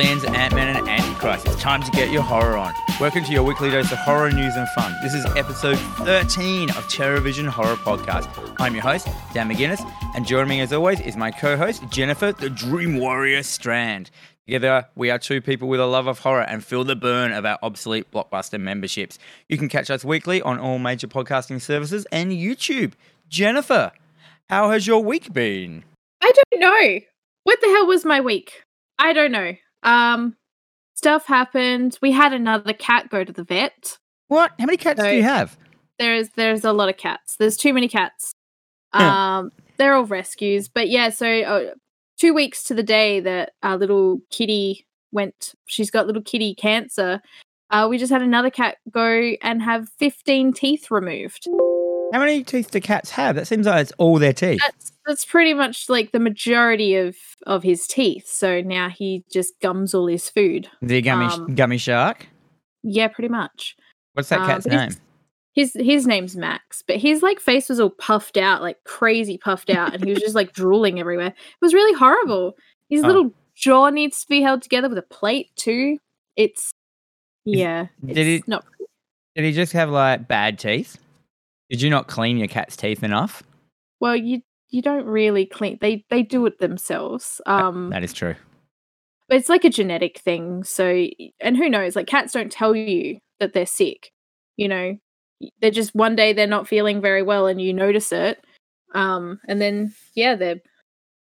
Aliens, Ant Man, and Antichrist. It's time to get your horror on. Welcome to your weekly dose of horror news and fun. This is episode 13 of Terrorvision Horror Podcast. I'm your host, Dan McGuinness, and joining me as always is my co host, Jennifer the Dream Warrior Strand. Together, we are two people with a love of horror and feel the burn of our obsolete blockbuster memberships. You can catch us weekly on all major podcasting services and YouTube. Jennifer, how has your week been? I don't know. What the hell was my week? I don't know. Um, stuff happened. We had another cat go to the vet. What? How many cats So- do you have? There's there's a lot of cats. There's too many cats. Huh. Um, they're all rescues. But yeah, so uh, two weeks to the day that our little kitty went. She's got little kitty cancer. Uh, we just had another cat go and have 15 teeth removed. How many teeth do cats have? That seems like it's all their teeth. That's that's pretty much like the majority of of his teeth. So now he just gums all his food. The gummy um, gummy shark. Yeah, pretty much. What's that uh, cat's but name? His his name's Max, but his like face was all puffed out, like crazy puffed out, and he was just like drooling everywhere. It was really horrible. His Oh. little jaw needs to be held together with a plate too. It's yeah, did it's it- not Did he just have like bad teeth? Did you not clean your cat's teeth enough? well. You you don't really clean. They they do it themselves. Um, that is true. but it's like a genetic thing. So, and who knows? Like cats don't tell you that they're sick. You know, they're just one day they're not feeling very well, and you notice it. Um, and then yeah, their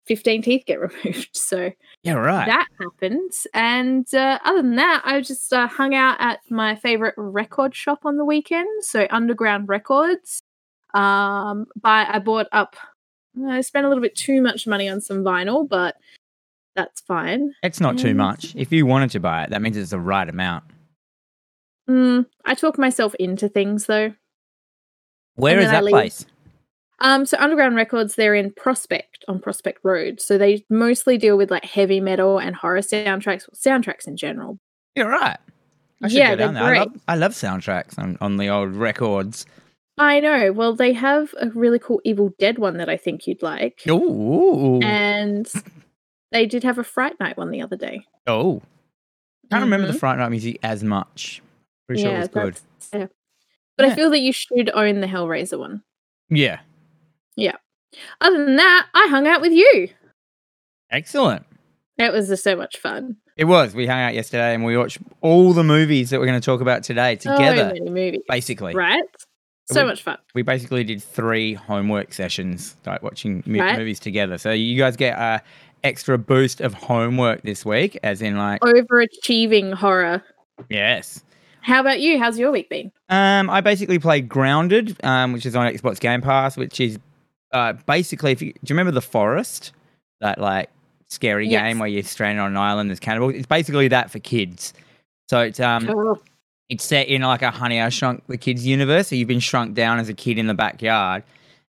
fifteen teeth get removed. So Yeah, right. that happens. And uh, other than that, I just uh, hung out at my favorite record shop on the weekend. So Underground Records. Um, buy I bought up. I spent a little bit too much money on some vinyl, but that's fine. it's not too much. If you wanted to buy it, that means it's the right amount. Mm, I talk myself into things though. Where And is then I that place? Um, so Underground Records, they're in Prospect on Prospect Road. So they mostly deal with like heavy metal and horror soundtracks, soundtracks in general. You're right. I should Yeah, go they're down there. I great. love, I love soundtracks on, on the old records. I know. Well, they have a really cool Evil Dead one that I think you'd like, Ooh. and they did have a Fright Night one the other day. oh. Can't remember the Mhm. Fright Night music as much. Pretty sure it was good. yeah. But Yeah. I feel that you should own the Hellraiser one. Yeah. Yeah. Other than that, I hung out with you. Excellent. It was just so much fun. It was. We hung out yesterday and we watched all the movies that we're going to talk about today So together, many movies, basically. right? So We- much fun. we basically did three homework sessions, like watching mo- Right. movies together. So you guys get a extra boost of homework this week, as in like Overachieving horror. yes. How about you? How's your week been? Um, I basically played Grounded, um, which is on Xbox Game Pass, which is uh basically if you do you remember the Forest, that like scary Yes. game where you're stranded on an island, there's cannibals. It's basically that for kids. So it's um Oh, it's set in like a Honey I Shrunk the Kids universe. So you've been shrunk down as a kid in the backyard,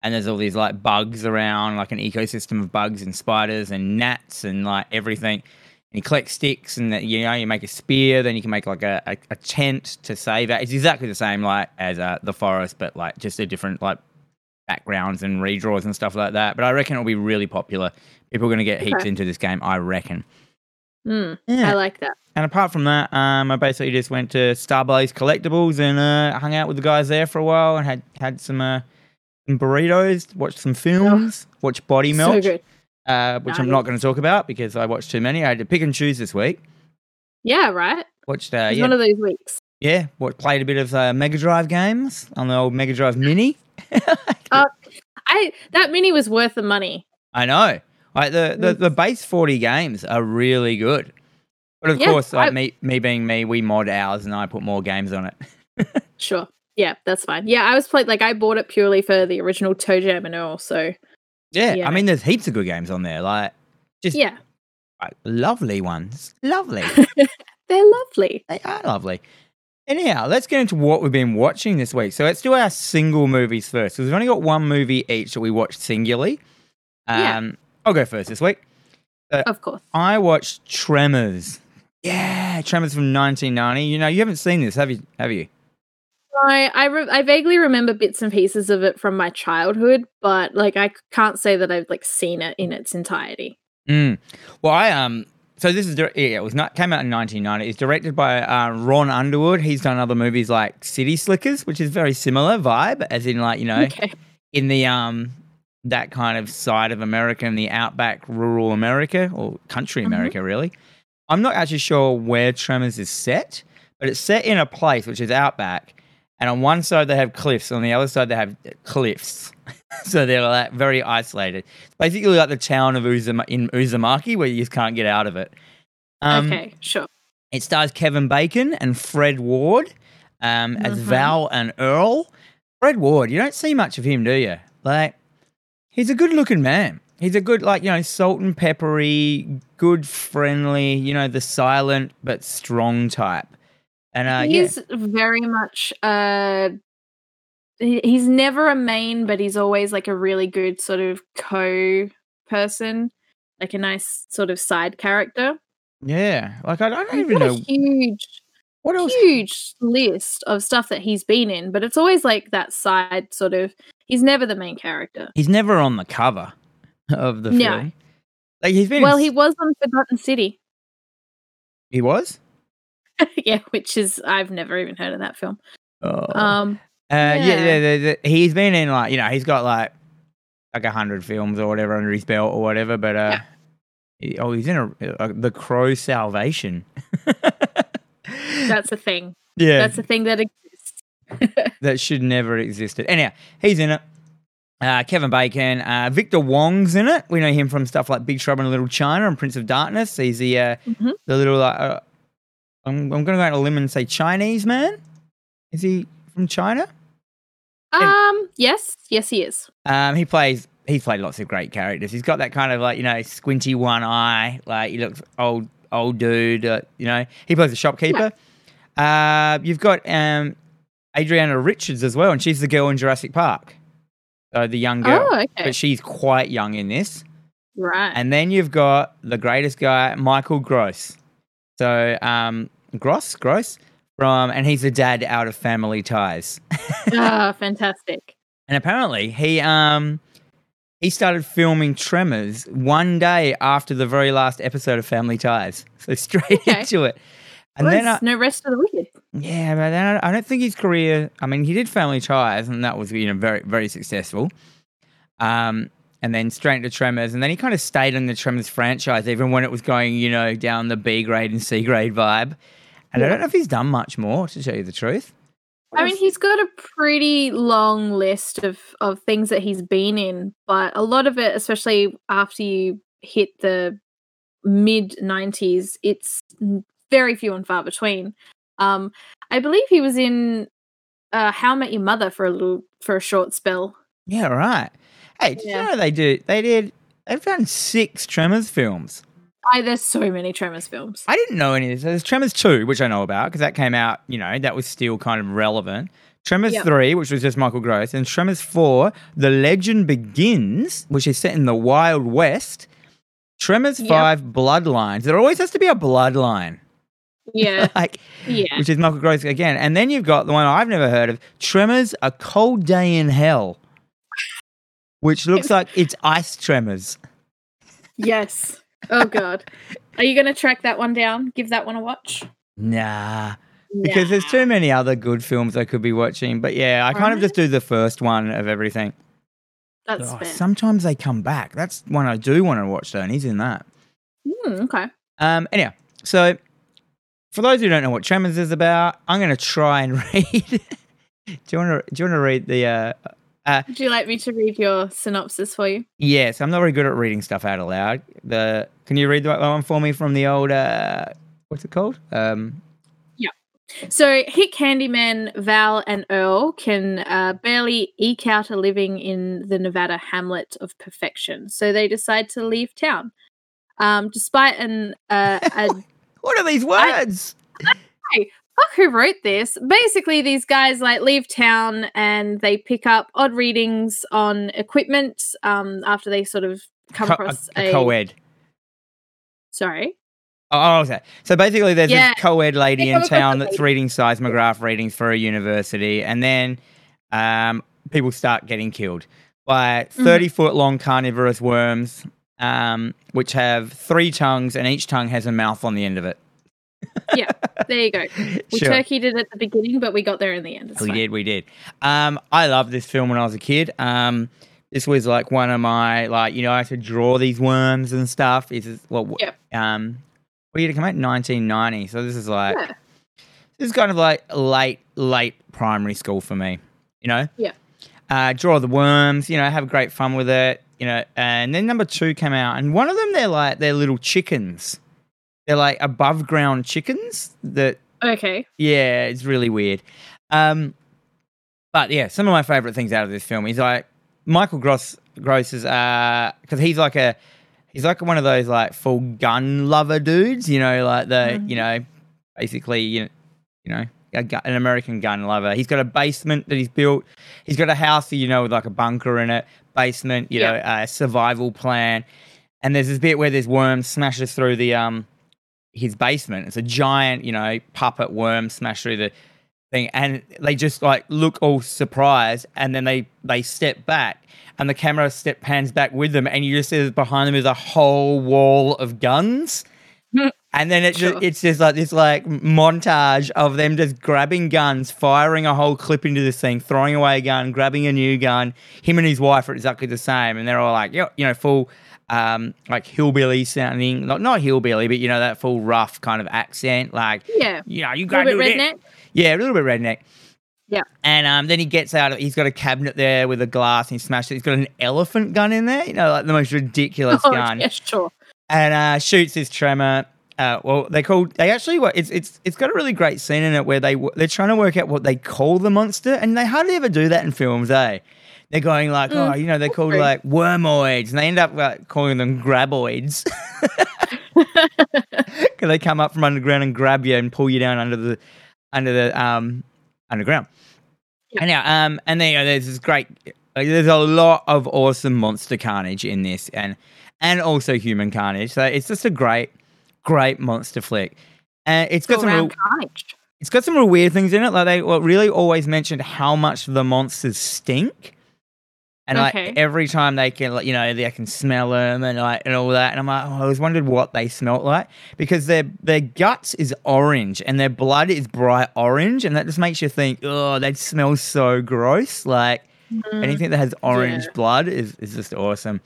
and there's all these like bugs around, like an ecosystem of bugs and spiders and gnats and like everything. And you collect sticks, and that you know you make a spear. Then you can make like a, a, a tent to save it. It's exactly the same like as uh, the forest, but like just a different like backgrounds and redraws and stuff like that. But I reckon it'll be really popular. People are going to get heaps Okay. into this game. I reckon. mm, Yeah. I like that. And apart from that, um, I basically just went to Starblaze Collectibles and uh, hung out with the guys there for a while and had had some uh, some burritos, watched some films, watched Body So Melt, good. uh, which I'm not going to talk about because I watched too many. I had to pick and choose this week. Yeah, right. Watched, uh, yeah, one of those weeks. yeah, what played a bit of uh, Mega Drive games on the old Mega Drive Mini. Uh, I that mini was worth the money. I know, like the, the the base 40 games are really good. But of Yeah, course, like I- me, me being me, we mod ours and I put more games on it. Sure. Yeah, that's fine. Yeah, I was played like I bought it purely for the original ToeJam and Earl. So Yeah, Yeah. I mean, there's heaps of good games on there. Like, just yeah, like, lovely ones. Lovely. they're lovely. they are lovely. Anyhow, let's get into what we've been watching this week. So let's do our single movies first. So we've only got one movie each that we watched singularly. Um, Yeah. I'll go first this week. Of course. I watched Tremors. Yeah, Tremors from 1990. You know, you haven't seen this, have you? Have you? I I, re- I vaguely remember bits and pieces of it from my childhood, but like I can't say that I've like seen it in its entirety. Mm. Well, I um so this is yeah, it was not came out in 1990. It's directed by uh, Ron Underwood. He's done other movies like City Slickers, which is very similar vibe, as in like you know Okay. in the um that kind of side of America, in the outback, rural America or country Mhm. America, really. I'm not actually sure where Tremors is set, but it's set in a place which is outback, and on one side they have cliffs, on the other side they have cliffs. so they're like very isolated. It's basically like the town of Uzuma- in Uzumaki, where you just can't get out of it. Um, okay, sure. it stars Kevin Bacon and Fred Ward um, as Mhm. Val and Earl. Fred Ward, you don't see much of him, do you? Like, he's a good looking man. He's a good, like, you know, salt and peppery, good, friendly, you know, the silent but strong type. And uh, yeah, he's very much uh, he's never a main but he's always like a really good sort of co person like a nice sort of side character yeah, like I don't he's even know a huge what else. huge list of stuff that he's been in but it's always like that side sort of he's never the main character He's never on the cover of the No. film. Like he's been. well in he was on forgotten city he was. yeah which is i've never even heard of that film Oh. um Uh, yeah, Yeah. yeah, the, the, he's been in like you know he's got like like a hundred films or whatever under his belt or whatever. But uh, he- oh, he's in a, uh the Crow Salvation. that's a thing yeah, that's a thing that exists that should never existed. Anyhow, he's in it. Uh, Kevin Bacon, uh, Victor Wong's in it. We know him from stuff like Big Trouble in Little China and Prince of Darkness. He's the uh, Mhm. the little. Uh, I'm I'm going to go out on a limb and say Chinese man. Is he from China? um yes yes he is Um, he plays. He's played lots of great characters. He's got that kind of like you know squinty one eye, like he looks old old dude. Uh, you know, he plays a shopkeeper. Uh, you've got um, Ariana Richards as well, and she's the girl in Jurassic Park. So the young girl, oh okay but she's quite young in this. right And then you've got the greatest guy, Michael Gross. So um, Gross, Gross from, and he's the dad out of Family Ties. Ah, fantastic. And apparently he um he started filming Tremors one day after the very last episode of Family Ties. So straight Okay. into it. And Well, then I, no rest of the wicked. Yeah, but I, don't think his career. I mean, he did Family Ties, and that was you know very very successful. Um, and then straight into Tremors, and then he kind of stayed in the Tremors franchise, even when it was going you know down the B grade and C grade vibe. And I don't know if he's done much more, to tell you the truth. I mean, he's got a pretty long list of, of things that he's been in, but a lot of it, especially after you hit the mid 90s, it's very few and far between. Um, I believe he was in uh, How I Met Your Mother for a little for a short spell. Yeah, right. Hey, did Yeah. you know they do? They did. They've done six Tremors films. I, there's so many Tremors films. I didn't know any of this. There's Tremors 2, which I know about because that came out, you know, that was still kind of relevant. Tremors Yep. 3, which was just Michael Gross, and Tremors 4, The Legend Begins, which is set in the Wild West. Tremors Yep. 5, Bloodlines. There always has to be a bloodline. Yeah, like, yeah. which is Michael Gross again. And then you've got the one I've never heard of Tremors, A Cold Day in Hell, which looks like it's ice tremors. Yes. Oh god. Are you going to track that one down? Give that one a watch? Nah. because there's too many other good films I could be watching. But yeah, I kind of just do the first one of everything. That's Oh, fair. sometimes they come back. That's one I do want to watch though, and he's in that. Hmm, okay. Um, anyhow, so for those who don't know what Tremors is about, I'm going to try and read. do you want to? Do you want to read the? Uh, Would you like me to read your synopsis for you? yes, I'm not very good at reading stuff out aloud. The can you read that one for me from the old? Uh, what's it called? Um, Yeah. So, hit Candyman, Val, and Earl can uh, barely eke out a living in the Nevada hamlet of perfection. So, they decide to leave town. Um, despite an uh, a what are these words? fuck who wrote this. Basically, these guys like leave town and they pick up odd readings on equipment um, after they sort of come Co- across a, a, a co-ed. sorry. Oh, okay. So basically, there's Yeah. this co-ed lady in town that's reading seismograph readings for a university, and then um, people start getting killed by Mhm. 30 foot long carnivorous worms. Um, which have three tongues, and each tongue has a mouth on the end of it. yeah, there you go. We Sure. turkeyed it at the beginning, but we got there in the end. It's We fine. did, we did. Um, I loved this film when I was a kid. Um, this was like one of my like you know I had to draw these worms and stuff. Is this- what? what- Yep. Um, what year did it come out? Nineteen ninety. So this is like Yeah. this is kind of like late late primary school for me. You know. Yeah. Uh, draw the worms. You know, have great fun with it. You know, and then number two came out, and one of them they're like they're little chickens. They're like above ground chickens that Okay. yeah, it's really weird. Um, but yeah, some of my favorite things out of this film is like Michael Gross. Gross is because he's like a he's like one of those like full gun lover dudes. You know, like the Mhm. you know basically you know, you know an American gun lover. He's got a basement that he's built. He's got a house that you know with like a bunker in it, basement. You know, a survival plan. And there's this bit where this worm smashes through the um his basement. It's a giant, you know, puppet worm smash through the thing, and they just like look all surprised, and then they they step back, and the camera step pans back with them, and you just see that behind them is a whole wall of guns. And then it's Sure. just, it's just like this like montage of them just grabbing guns, firing a whole clip into this thing, throwing away a gun, grabbing a new gun. Him and his wife are exactly the same, and they're all like, you know, full um, like hillbilly sounding, not not hillbilly, but you know that full rough kind of accent, like Yeah. you know, you A got little to bit do this. redneck. Yeah, a little bit redneck. Yeah. And um, then he gets out. Of he's got a cabinet there with a glass, and he smashed it. He's got an elephant gun in there. You know, like the most ridiculous Oh, gun yeah, sure. and uh, shoots his tremor. Uh, well, they called. They actually. what- It's it's it's got a really great scene in it where they they're trying to work out what they call the monster, and they hardly ever do that in films. Eh? They're going like, Mm, oh, you know, they're called like wormoids, and they end up like, calling them graboids because they come up from underground and grab you and pull you down under the under the um underground. Yeah. And um, and then you know, there's this great. Like, there's a lot of awesome monster carnage in this, and and also human carnage. So it's just a great, great monster flick. And it's got some real, it's got some real weird things in it. Like they well, really always mentioned how much the monsters stink, and Okay. like every time they can, like you know, they can smell them and like and all that. And I'm like, oh, I always wondered what they smelt like because their their guts is orange and their blood is bright orange, and that just makes you think, oh, they smell so gross. Like Mm, anything that has orange yeah. blood is is just awesome.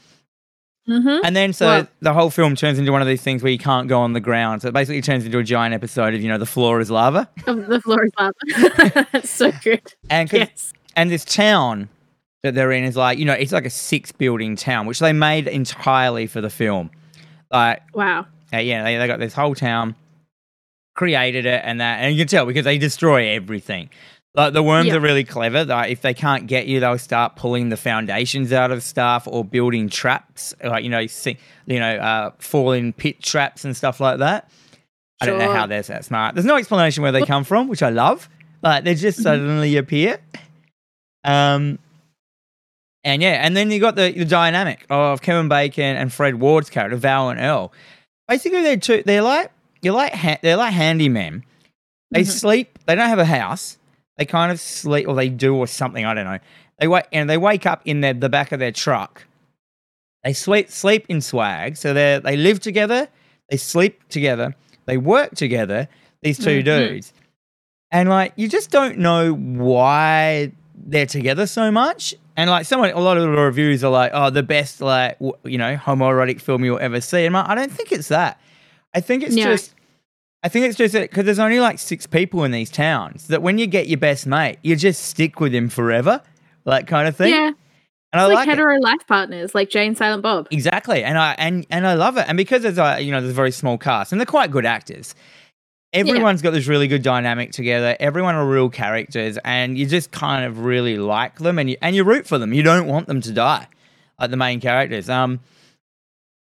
Mhm. And then so the whole film turns into one of these things where you can't go on the ground. So it basically turns into a giant episode of you know the floor is lava. The floor is lava. That's so good. And Yes. and this town that they're in is like you know it's like a six building town which they made entirely for the film. Like Wow. uh, yeah, they, they got this whole town, created it, and that, and you can tell because they destroy everything. Like the worms Yeah. are really clever. Like if they can't get you, they'll start pulling the foundations out of stuff or building traps, like you know, see, you know, uh, falling pit traps and stuff like that. I don't know how they're that smart. There's no explanation where they come from, which I love. Like they just Mhm. suddenly appear. Um, and yeah, and then you got the, the dynamic of Kevin Bacon and Fred Ward's character, Val and Earl. Basically, they're two. They're like you're like ha- they're like handymen. They Mhm. sleep. They don't have a house. They kind of sleep, or they do, or something. I don't know. They wake and they wake up in their, the back of their truck. They sleep sleep in swag. So they they live together. They sleep together. They work together. These 2 Mhm. dudes, and like you just don't know why they're together so much. And like someone, a lot of the reviews are like, "Oh, the best like w- you know homoerotic film you'll ever see." And like, I don't think it's that. I think it's No. just. I think it's just because there's only like six people in these towns that when you get your best mate, you just stick with him forever, like kind of thing. Yeah. and I It's like, like it. hetero life partners, like Jay and Silent Bob. Exactly, and I and and I love it. And because there's a you know there's a very small cast, and they're quite good actors. Everyone's got this really good dynamic together. Everyone are real characters, and you just kind of really like them, and you and you root for them. You don't want them to die, like the main characters. Um,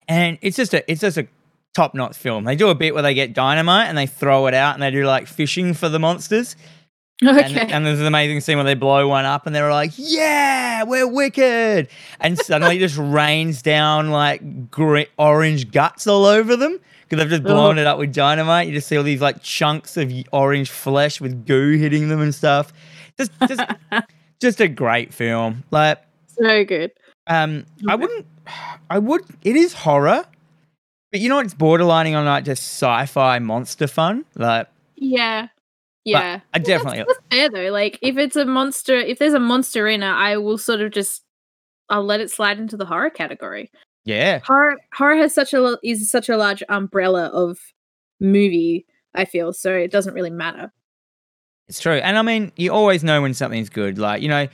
and it's just a it's just a top notch film. They do a bit where they get dynamite and they throw it out, and they do like fishing for the monsters. Okay. And, and there's an amazing scene where they blow one up and they're like, yeah, we're wicked. And suddenly it just rains down like orange guts all over them because they've just blown Oh. it up with dynamite. You just see all these like chunks of orange flesh with goo hitting them and stuff. Just, just, just a great film. Like, so good. um, I wouldn't, I would. It is horror, but you know it's borderlining on like just sci-fi monster fun. Like Yeah. Yeah. I Well, that's- definitely- that's, fair though. Like if it's a monster if there's a monster in it, I will sort of just I'll let it slide into the horror category. yeah, Horror horror has such a is such a large umbrella of movie, I feel, so it doesn't really matter. it's true. And I mean, you always know when something's good. Like you know,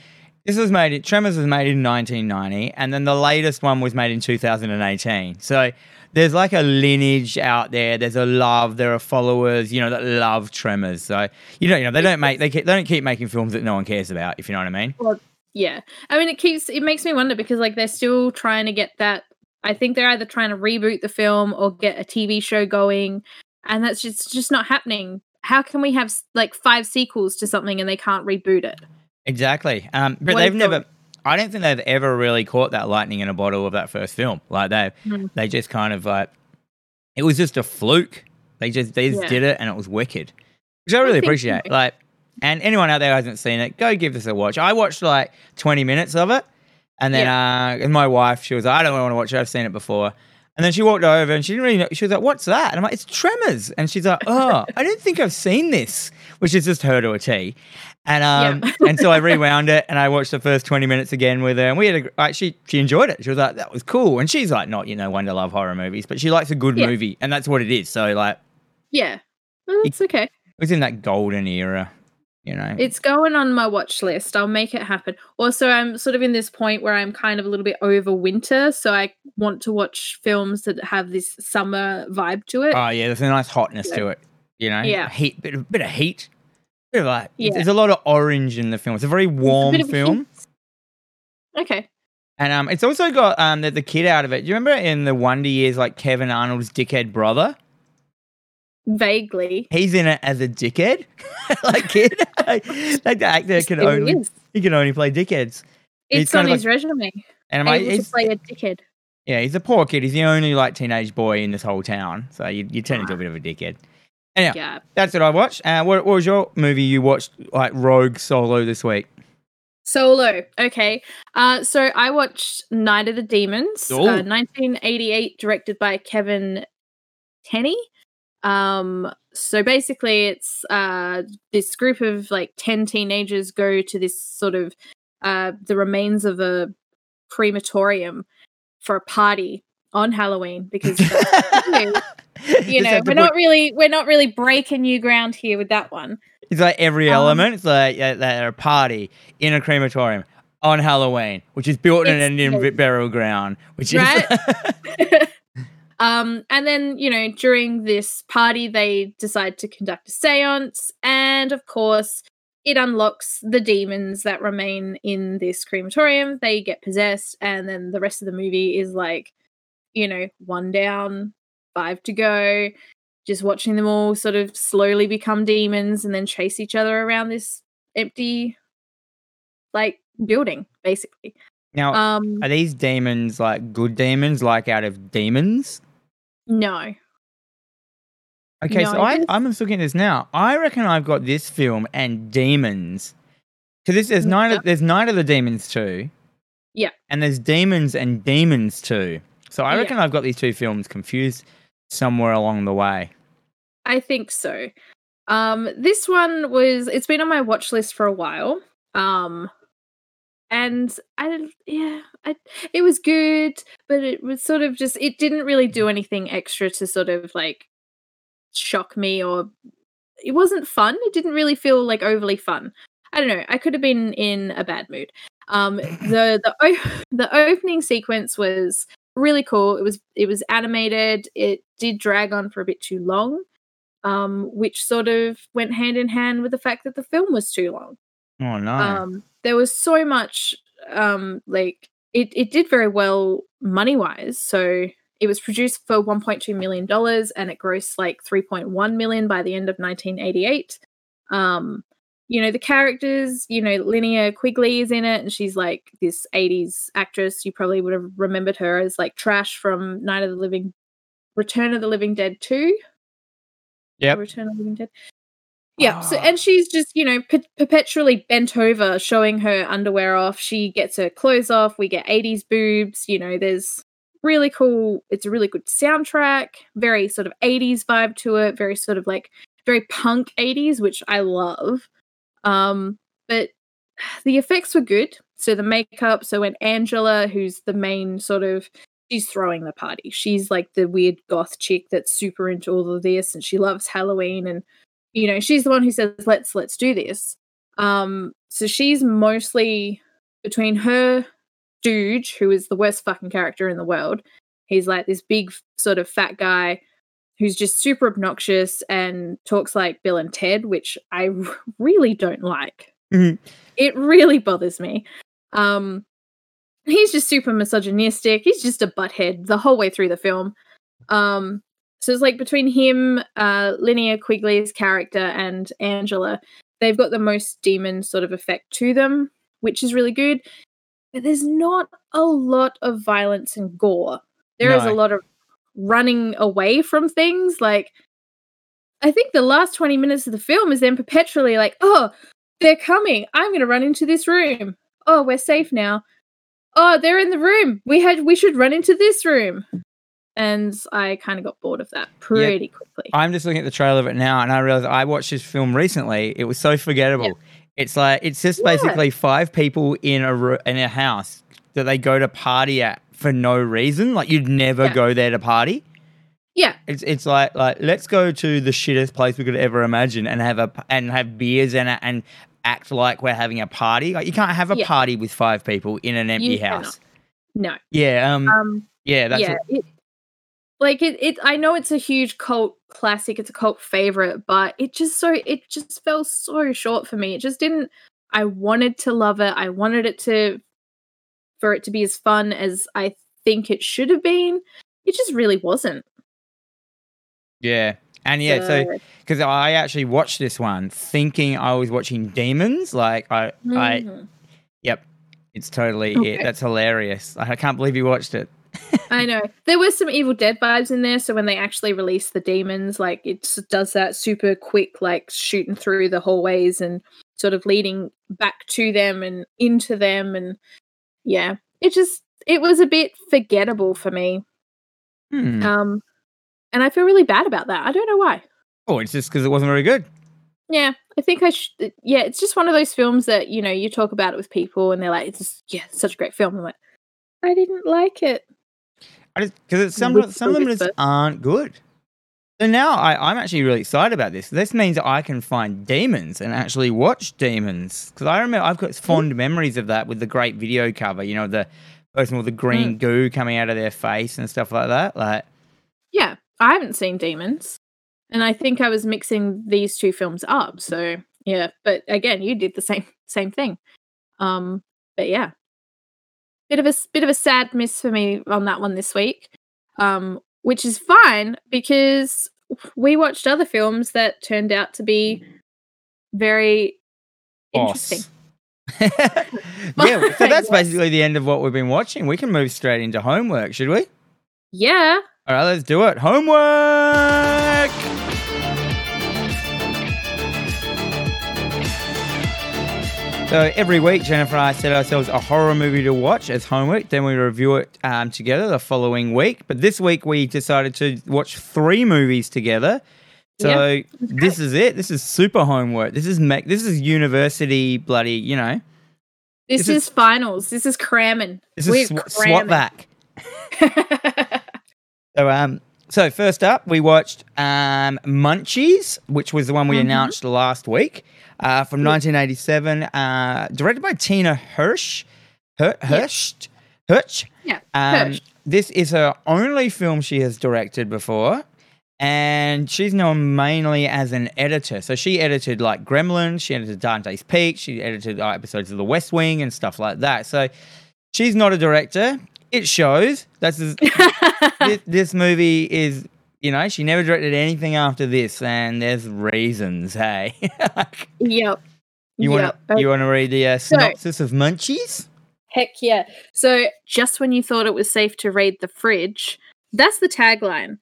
this was made. Tremors was made in 1990, and then the latest one was made in 2018. So. There's like a lineage out there. There's a love. There are followers, you know, that love Tremors. So you know, you know, they don't make they keep, they don't keep making films that no one cares about. If you know what I mean. Well, Yeah. I mean it keeps it makes me wonder because like they're still trying to get that I think they're either trying to reboot the film or get a TV show going and that's just just not happening. How can we have like five sequels to something and they can't reboot it? Exactly. Um, but What they've never. I don't think they've ever really caught that lightning in a bottle of that first film. Like they, Mm. they just kind of like, it was just a fluke. They just they just Yeah. did it, and it was wicked, which I really think appreciate. so. Like, and anyone out there who hasn't seen it, go give this a watch. I watched like twenty minutes of it, and then uh, and my wife, she was like, I don't want to watch it. I've seen it before. And then she walked over and she didn't really know. She was like, "What's that?" And I'm like, "It's Tremors." And she's like, "Oh, I don't think I've seen this," which is just her to a T. And um, Yeah. and so I rewound it and I watched the first 20 minutes again with her, and we had a like she she enjoyed it. She was like, "That was cool." And she's like, not you know one to love horror movies, but she likes a good Yeah. movie, and that's what it is. So like, Yeah. Well, that's okay. it was in that golden era, you know. It's going on my watch list. I'll make it happen. Also, I'm sort of in this point where I'm kind of a little bit over winter, so I want to watch films that have this summer vibe to it. oh yeah, there's a nice hotness to it. You know, Yeah. heat, bit of, bit of heat. Bit like, Yeah. there's a lot of orange in the film. It's a very warm a film. Okay. And um, it's also got um the, the kid out of it. Do you remember in the Wonder Years, like Kevin Arnold's dickhead brother? Vaguely. He's in it as a dickhead, like kid. like the actor can only is. he can only play dickheads. It's on his resume. And I'm like, Able he's, to play a dickhead. yeah, he's a poor kid. He's the only like teenage boy in this whole town, so you you turn into a bit of a dickhead. Anyhow, Yeah. that's what I watched. Uh, what, what was your movie you watched like rogue solo this week? Solo. Okay. Uh, so I watched Night of the Demons, uh, 1988, directed by Kevin Tenney. Um, so basically, it's uh, this group of like 10 teenagers go to this sort of uh, the remains of a crematorium for a party on Halloween because that's what we do. you know we're not really we're not really breaking new ground here with that one. It's like every Um, element. It's like they're a party in a crematorium on Halloween, which is built in an Indian burial ground, which Right. is um, and then, you know, during this party, they decide to conduct a seance. And of course, it unlocks the demons that remain in this crematorium. They get possessed. And then the rest of the movie is like, you know, one down, five to go. Just watching them all sort of slowly become demons and then chase each other around this empty, like, building, basically. now. Um, are these demons like good demons, like out of demons? no. Okay, No, so I, I'm just looking at this now. I reckon I've got this film and Demons. Because this there's Night of, there's Night of the Demons too. Yeah. And there's Demons and Demons too. So I Yeah. reckon I've got these two films confused somewhere along the way. I think so. Um, this one was it's been on my watch list for a while. Um, and I yeah, I it was good, but it was sort of just it didn't really do anything extra to sort of like shock me or it wasn't fun. It didn't really feel like overly fun. I don't know. I could have been in a bad mood. Um, the the o- the opening sequence was really cool. It was it was animated. It did drag on for a bit too long, um, which sort of went hand in hand with the fact that the film was too long. Oh no. Um, there was so much um, like it. It did very well money wise. So it was produced for 1.2 million dollars and it grossed like 3.1 million by the end of 1988. Um, you know the characters. You know Linnea Quigley is in it, and she's like this 80s actress. You probably would have remembered her as like Trash from Night of the Living, Return of the Living Dead 2. yeah Return of the Living Dead. Yeah. So, Ah. and she's just, you know, per- perpetually bent over, showing her underwear off. She gets her clothes off. We get 80s boobs. You know, there's really cool. It's a really good soundtrack, very sort of 80s vibe to it, very sort of like very punk 80s, which I love. Um, but the effects were good. So the makeup, so when Angela, who's the main sort of she's throwing the party. She's like the weird goth chick that's super into all of this and she loves Halloween and you know, she's the one who says let's let's do this. Um so she's mostly between her dude who is the worst fucking character in the world. He's like this big sort of fat guy who's just super obnoxious and talks like Bill and Ted, which I really don't like. Mhm. It really bothers me. Um, he's just super misogynistic. He's just a butthead the whole way through the film. Um, so it's like between him, uh, Linnea Quigley's character, and Angela, they've got the most demon sort of effect to them, which is really good. But there's not a lot of violence and gore. There is No. a lot of running away from things. Like, I think the last 20 minutes of the film is them perpetually like, oh, they're coming. I'm going to run into this room. Oh, we're safe now. Oh, they're in the room. We had we should run into this room. And I kind of got bored of that pretty quickly. I'm just looking at the trailer of it now, and I realized I watched this film recently. It was so forgettable. It's like it's just Yeah. basically five people in a in a house that they go to party at for no reason. Like you'd never Yeah. go there to party. yeah. It's it's like like let's go to the shittest place we could ever imagine and have a and have beers and and act like we're having a party. Like you can't have a Yeah. party with five people in an empty You house. No. Yeah, um, Um yeah, that's yeah, it, like it, it I know it's a huge cult classic, it's a cult favorite, but it just so it just fell so short for me. It just didn't I wanted to love it. I wanted it to for it to be as fun as I think it should have been. It just really wasn't. yeah. And yeah, so because I actually watched this one thinking I was watching demons. Like I, I, Mhm. yep, it's totally Okay. it. That's hilarious. I can't believe you watched it. I know. There were some Evil Dead vibes in there, so when they actually release the demons, like it does that super quick, like shooting through the hallways and sort of leading back to them and into them and yeah. It just it was a bit forgettable for me. Hmm. Um and I feel really bad about that. I don't know why. oh, it's just because it wasn't very good. Yeah, I think I should. Yeah, it's just one of those films that you know you talk about it with people and they're like, "It's just, yeah, such a great film." I'm like, I didn't like it. I just because some some of them just aren't good. So now I, I'm actually really excited about this. This means I can find demons and actually watch demons because I remember I've got fond memories of that with the great video cover. You know, the person with the green goo coming out of their face and stuff like that. Like, Yeah, I haven't seen Demons, and I think I was mixing these two films up. So yeah, but again, you did the same same thing. Um, but yeah, bit of a bit of a sad miss for me on that one this week. Um, which is fine because we watched other films that turned out to be very interesting. yeah, so that's basically the end of what we've been watching. We can move straight into homework, should we? Yeah. All right, let's do it. Homework. So every week, Jennifer and I set ourselves a horror movie to watch as homework. Then we review it um, together the following week. But this week, we decided to watch three movies together. So Yeah, this is it. This is super homework. This is make. This is university bloody. You know. This, This is, is- finals. This is cramming. This We're is sw- cramming. back. So um so first up we watched um Munchies, which was the one we Mhm. announced last week, uh, from 1987, uh, directed by Tina Hirsch. Her- Hirsch? Hirsch? yeah. Um, Hirsch. this is her only film she has directed before, and she's known mainly as an editor. So she edited like Gremlins, she edited Dante's Peak, she edited uh, episodes of The West Wing and stuff like that. So she's not a director. It shows. That's this, this movie is. You know, she never directed anything after this, and there's reasons. Hey, yep. you yep. want you want to read the uh, So- synopsis of Munchies? Heck yeah. So, just when you thought it was safe to raid the fridge, that's the tagline.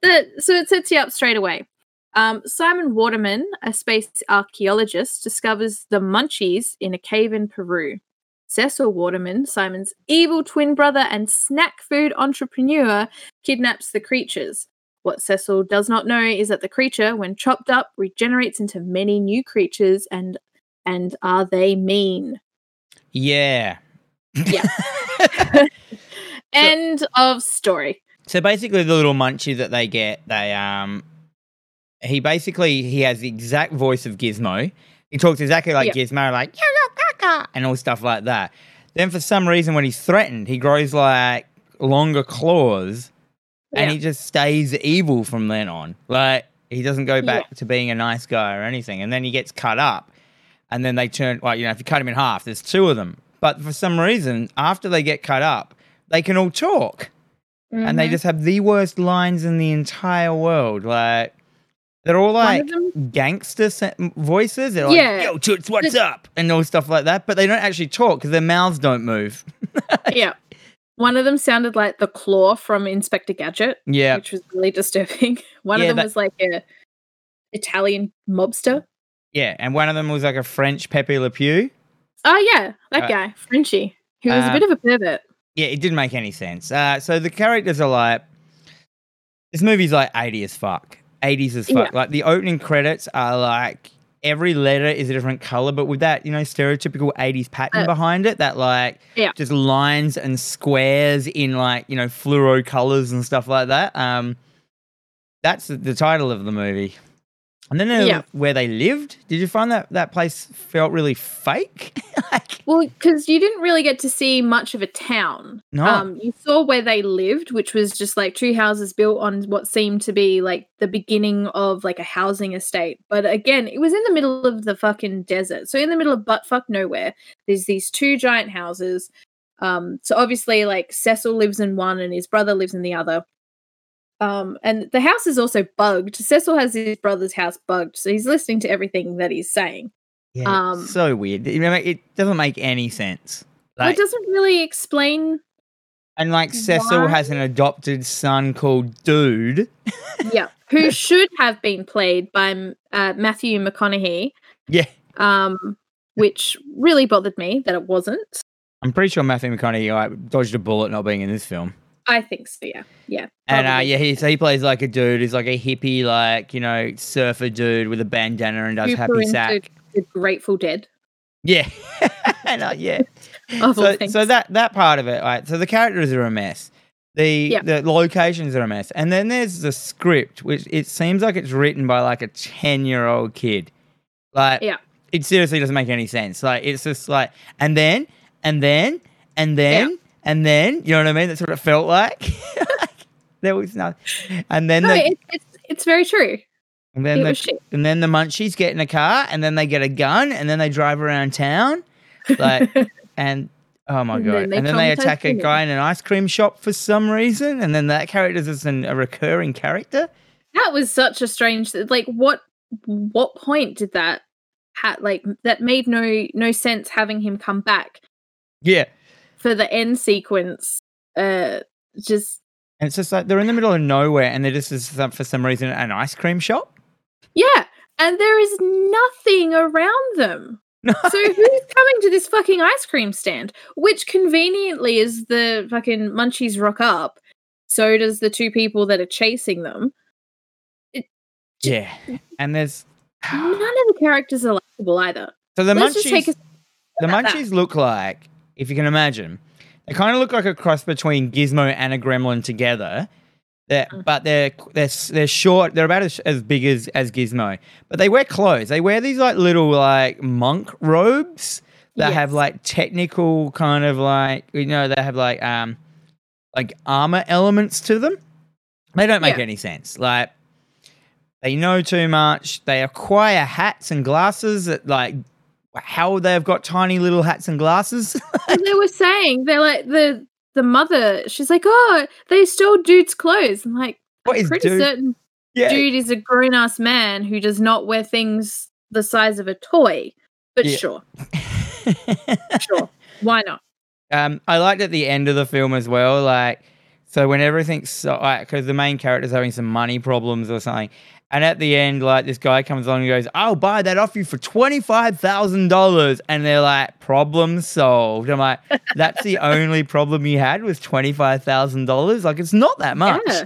The, so, it sets you up straight away. Um, Simon Waterman, a space archaeologist, discovers the munchies in a cave in Peru. Cecil Waterman, Simon's evil twin brother and snack food entrepreneur, kidnaps the creatures. What Cecil does not know is that the creature, when chopped up, regenerates into many new creatures and and are they mean? Yeah. Yeah. End of story. So basically, the little munchie that they get, they um, he basically he has the exact voice of Gizmo. He talks exactly like Yeah. Gizmo, like "Yo, yo, and all stuff like that. Then for some reason, when he's threatened, he grows like longer claws, and Yeah. he just stays evil from then on. Like he doesn't go back to being a nice guy or anything. And then he gets cut up, and then they turn like you know if you cut him in half, there's two of them. But for some reason, after they get cut up, they can all talk and they Mhm. just have the worst lines in the entire world. Like they're all like gangster voices. They're like, Yeah. "Yo, toots, what's up?" and all stuff like that. But they don't actually talk because their mouths don't move. yeah. One of them sounded like the claw from Inspector Gadget, Yeah, which was really disturbing. One Yeah, of them that- was like a Italian mobster. yeah. And one of them was like a French Pepe Le Pew. Oh yeah, that Uh, guy, Frenchy, who was uh, a bit of a pervert. Yeah, it didn't make any sense. Uh, so the characters are like, this movie's like 80 as fuck. 80s as fuck. Like the opening credits are like, every letter is a different color, but with that, you know, stereotypical 80s pattern Uh, behind it, that like, Yeah. just lines and squares in like, you know, fluoro colors and stuff like that. Um, that's the, the title of the movie. And then Yeah. where they lived, did you find that that place felt really fake? like, Well, because you didn't really get to see much of a town. No. Um, you saw where they lived, which was just like two houses built on what seemed to be like the beginning of like a housing estate. But again, it was in the middle of the fucking desert. So in the middle of buttfuck nowhere, there's these two giant houses. Um, so obviously, like Cecil lives in one and his brother lives in the other. Um, and the house is also bugged. Cecil has his brother's house bugged, so he's listening to everything that he's saying. yeah, um, so weird. It doesn't make any sense. Like, it doesn't really explain and like Cecil Why? has an adopted son called Dude. yeah, who should have been played by uh, Matthew McConaughey, Yeah, um, which really bothered me that it wasn't. I'm pretty sure Matthew McConaughey like, dodged a bullet not being in this film. I think so. Yeah, yeah. And uh, yeah, he so he plays like a dude. He's like a hippie, like you know, surfer dude with a bandana and does Super happy sack. The Grateful Dead. Yeah, and, uh, yeah. So, so that that part of it, right? So the characters are a mess. The Yeah. the locations are a mess, and then there's the script, which it seems like it's written by like a ten year old kid. Like, Yeah. it seriously doesn't make any sense. Like, it's just like, and then, and then, and then, and then, you know what I mean? That's what it felt like. there was nothing, and then no, the, it, it's it's very true. and then it the, and then the munchies get in a car, and then they get a gun, and then they drive around town, like, and oh my And god, then they and then they attack a guy in an ice cream shop for some reason, and then that character is an, a recurring character. that was such a strange. Like, what what point did that? Ha- like that made no no sense having him come back Yeah, for the end sequence. Uh, just and it's just like they're in the middle of nowhere, and they're just for some reason an ice cream shop. Yeah, and there is nothing around them. No. So who's coming to this fucking ice cream stand? Which conveniently is the fucking munchies rock up. So does the two people that are chasing them. yeah, and there's None of the characters are likable either. so the Let's munchies. The about that. munchies look like, if you can imagine, they kind of look like a cross between Gizmo and a Gremlin together. They're, Mm. but they're they're they're short. They're about as, as big as as Gizmo. But they wear clothes. They wear these like little like monk robes that have like technical kind of like you know they have like um like armor elements to them. They don't make Yeah. any sense. Like they know too much. They acquire hats and glasses that like how they've got tiny little hats and glasses. And they were saying they're like the the mother. She's like, oh, they stole dude's clothes. I'm like, what is pretty dude? certain Yeah, dude is a grown ass man who does not wear things the size of a toy. But Yeah. sure, sure, why not? um, I liked at the end of the film as well. Like, so when everything's so, because the main character's having some money problems or something, And at the end, like this guy comes along and goes, I'll buy that off you for $25,000. And they're like, problem solved. I'm like, that's the only problem you had was $25,000? Like, it's not that much. Yeah.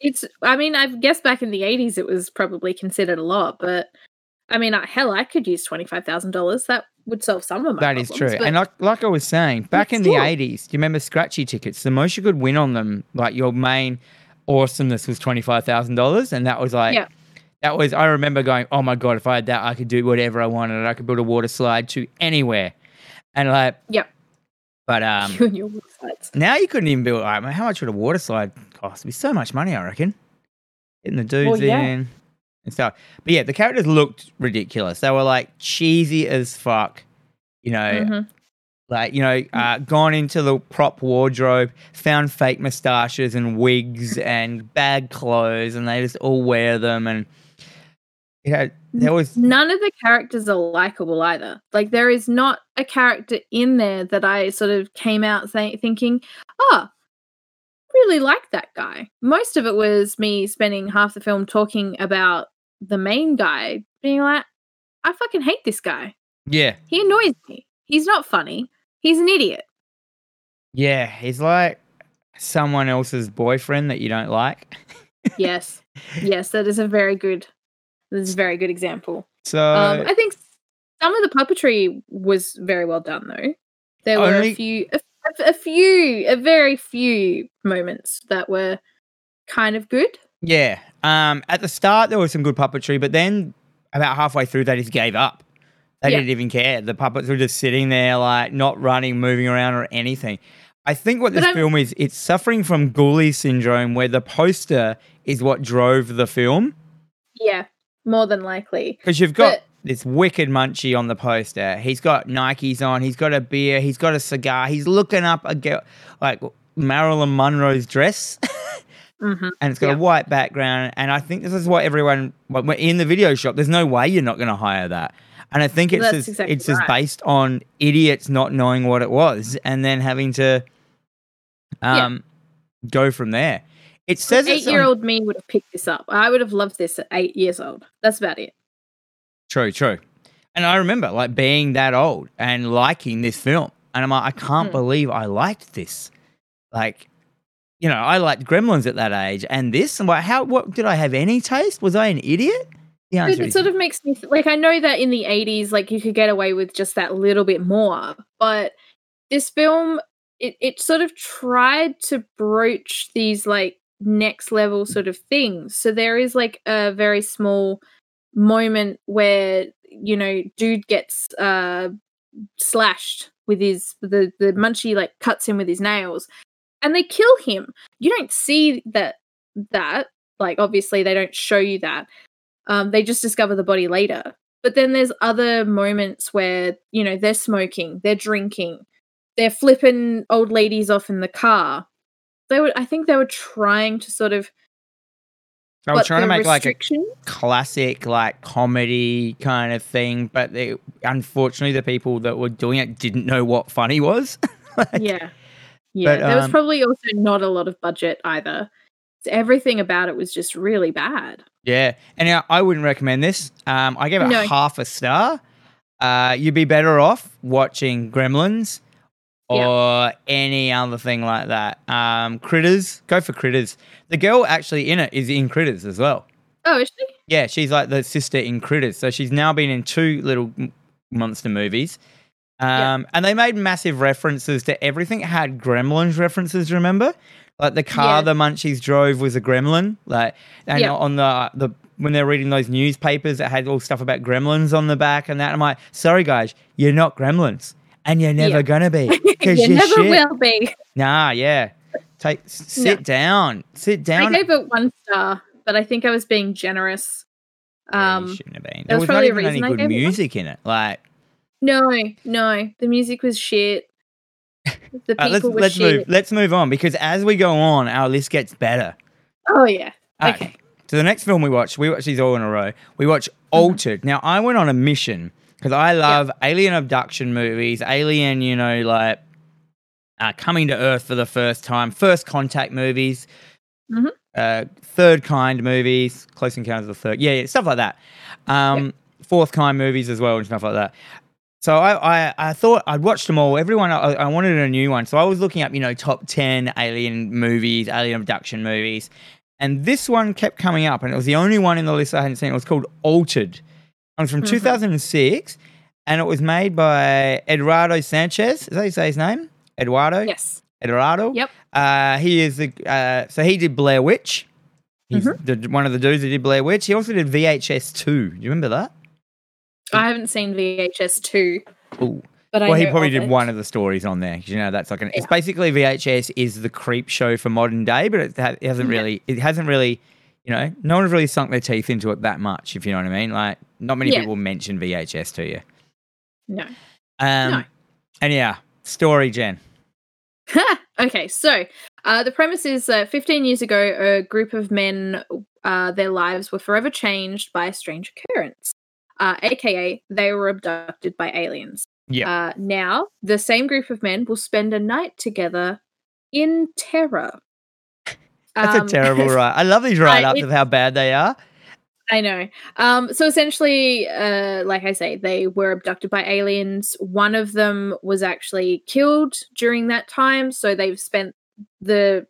It's, I mean, I guess back in the 80s it was probably considered a lot, but I mean, hell, I could use $25,000. That would solve some of my problems. That is true. And like, like I was saying, back in the still. 80s, do you remember scratchy tickets? The most you could win on them, like your main awesomeness was $25,000. And that was like, Yeah. That was, I remember going, oh my God, if I had that, I could do whatever I wanted. I could build a water slide to anywhere. And like, Yep. but um, you and your websites. now you couldn't even build, like, how much would a water slide cost? It'd be so much money, I reckon. Getting the dudes Well, yeah. in and stuff. But yeah, the characters looked ridiculous. They were like cheesy as fuck. You know, Mhm. like you know, uh, gone into the prop wardrobe, found fake mustaches and wigs and bag clothes, and they just all wear them. And you know, there was None of the characters are likable either. Like there is not a character in there that I sort of came out saying thinking, "Oh, really like that guy." Most of it was me spending half the film talking about the main guy, being like, "I fucking hate this guy. yeah, He annoys me. He's not funny. He's an idiot." yeah. He's like someone else's boyfriend that you don't like. yes, yes, that is a very good, that is a very good example. So Um, I think some of the puppetry was very well done, though. There were Only- a few, a, a- a few, a very few moments that were kind of good. Yeah. Um, at the start there was some good puppetry, but then about halfway through they just gave up. They Yeah. didn't even care. The puppets were just sitting there, like not running, moving around, or anything. I think what this film is, it's suffering from Ghoulie syndrome, where the poster is what drove the film. Yeah, more than likely. Because you've got But- this wicked munchie on the poster. He's got Nikes on. He's got a beer. He's got a cigar. He's looking up a girl, like Marilyn Monroe's dress. hmm and it's got Yeah. a white background. And I think this is what everyone when we're in the video shop. There's no way you're not going to hire that. And I think it's That's just, exactly it's just based on idiots not knowing what it was and then having to Yeah. um go from there. It says Eight-year-old me would have picked this up. I would have loved this at eight years old. That's about it. True, true. And I remember like being that old and liking this film. And I'm like, I can't Hmm. believe I liked this. Like, you know, I liked Gremlins at that age, and this. And like, how? What did I have any taste? Was I an idiot? The answer it is sort of makes me th- like I know that in the 80s like you could get away with just that little bit more but this film it, it sort of tried to broach these like next level sort of things so there is like a very small moment where you know dude gets uh slashed with his the the munchie like cuts him with his nails and they kill him you don't see that that like obviously they don't show you that um, they just discover the body later. But then there's other moments where, you know, they're smoking, they're drinking, they're flipping old ladies off in the car. They were, I think they were trying to sort of. I was trying to make like a classic like comedy kind of thing, but they unfortunately the people that were doing it didn't know what funny was. Like, Yeah. Yeah. but, there was um, probably also not a lot of budget either. So everything about it was just really bad. Yeah, and now I wouldn't recommend this. Um, I gave it No. half a star. Uh, you'd be better off watching Gremlins Yeah. or any other thing like that. Um, Critters, go for Critters. The girl actually in it is in Critters as well. Oh, is she? Yeah, she's like the sister in Critters. So she's now been in two little monster movies. Um, Yeah. And they made massive references to everything. It had Gremlins references, remember? Like the car Yeah. the Munchies drove was a gremlin. Like, and Yeah. on the, the when they're reading those newspapers, it had all stuff about gremlins on the back and that. I'm like, sorry, guys, you're not gremlins. And you're never Yeah. to be. Because you never shit. will be. Nah, yeah. Take, sit down. Sit down. I gave it one star, but I think I was being generous. Yeah, Um, shouldn't have been. There was was probably a even any reason I good music in it. Like, no, no, the music was shit. The All right, people let's were let's shit. move let's move on because as we go on, our list gets better. Oh yeah. Right, Okay. So the next film we watch, we watch these all in a row. We watch Mm-hmm. Altered. Now I went on a mission because I love alien abduction movies, alien, you know, like uh, coming to Earth for the first time, first contact movies. Mhm. uh, third kind movies, Close Encounters of the Third, yeah, yeah stuff like that. Um, Fourth kind movies as well and stuff like that. So I, I, I thought I'd watched them all. Everyone, I, I wanted a new one. So I was looking up, you know, top 10 alien movies, alien abduction movies. And this one kept coming up, and it was the only one in the list I hadn't seen. It was called Altered. It was from Mhm. 2006, and it was made by Eduardo Sanchez. Is that how you say his name? Eduardo? Yes. Eduardo? Yep. Uh, he is the, uh, so he did Blair Witch. He's Mm-hmm. the, one of the dudes who did Blair Witch. He also did VHS 2. Do you remember that? I haven't seen VHS two, Ooh. but I well, he probably did it. one of the stories on there. You know, that's like an. It's basically VHS is the Creepshow for modern day, but it, ha- it hasn't Yeah. really. It hasn't really. You know, no one's really sunk their teeth into it that much. If you know what I mean. Like, not many Yeah. people mention VHS to you. No. Um, No. And yeah, story, Jen. okay, so uh, the premise is uh, 15 years ago, a group of men, uh, their lives were forever changed by a strange occurrence, uh, aka they were abducted by aliens. Yeah. Uh, now, the same group of men will spend a night together in terror. That's Um, a terrible write. I love these write ups of how bad they are. I know. Um, so essentially, uh, like I say, they were abducted by aliens. One of them was actually killed during that time, so they've spent the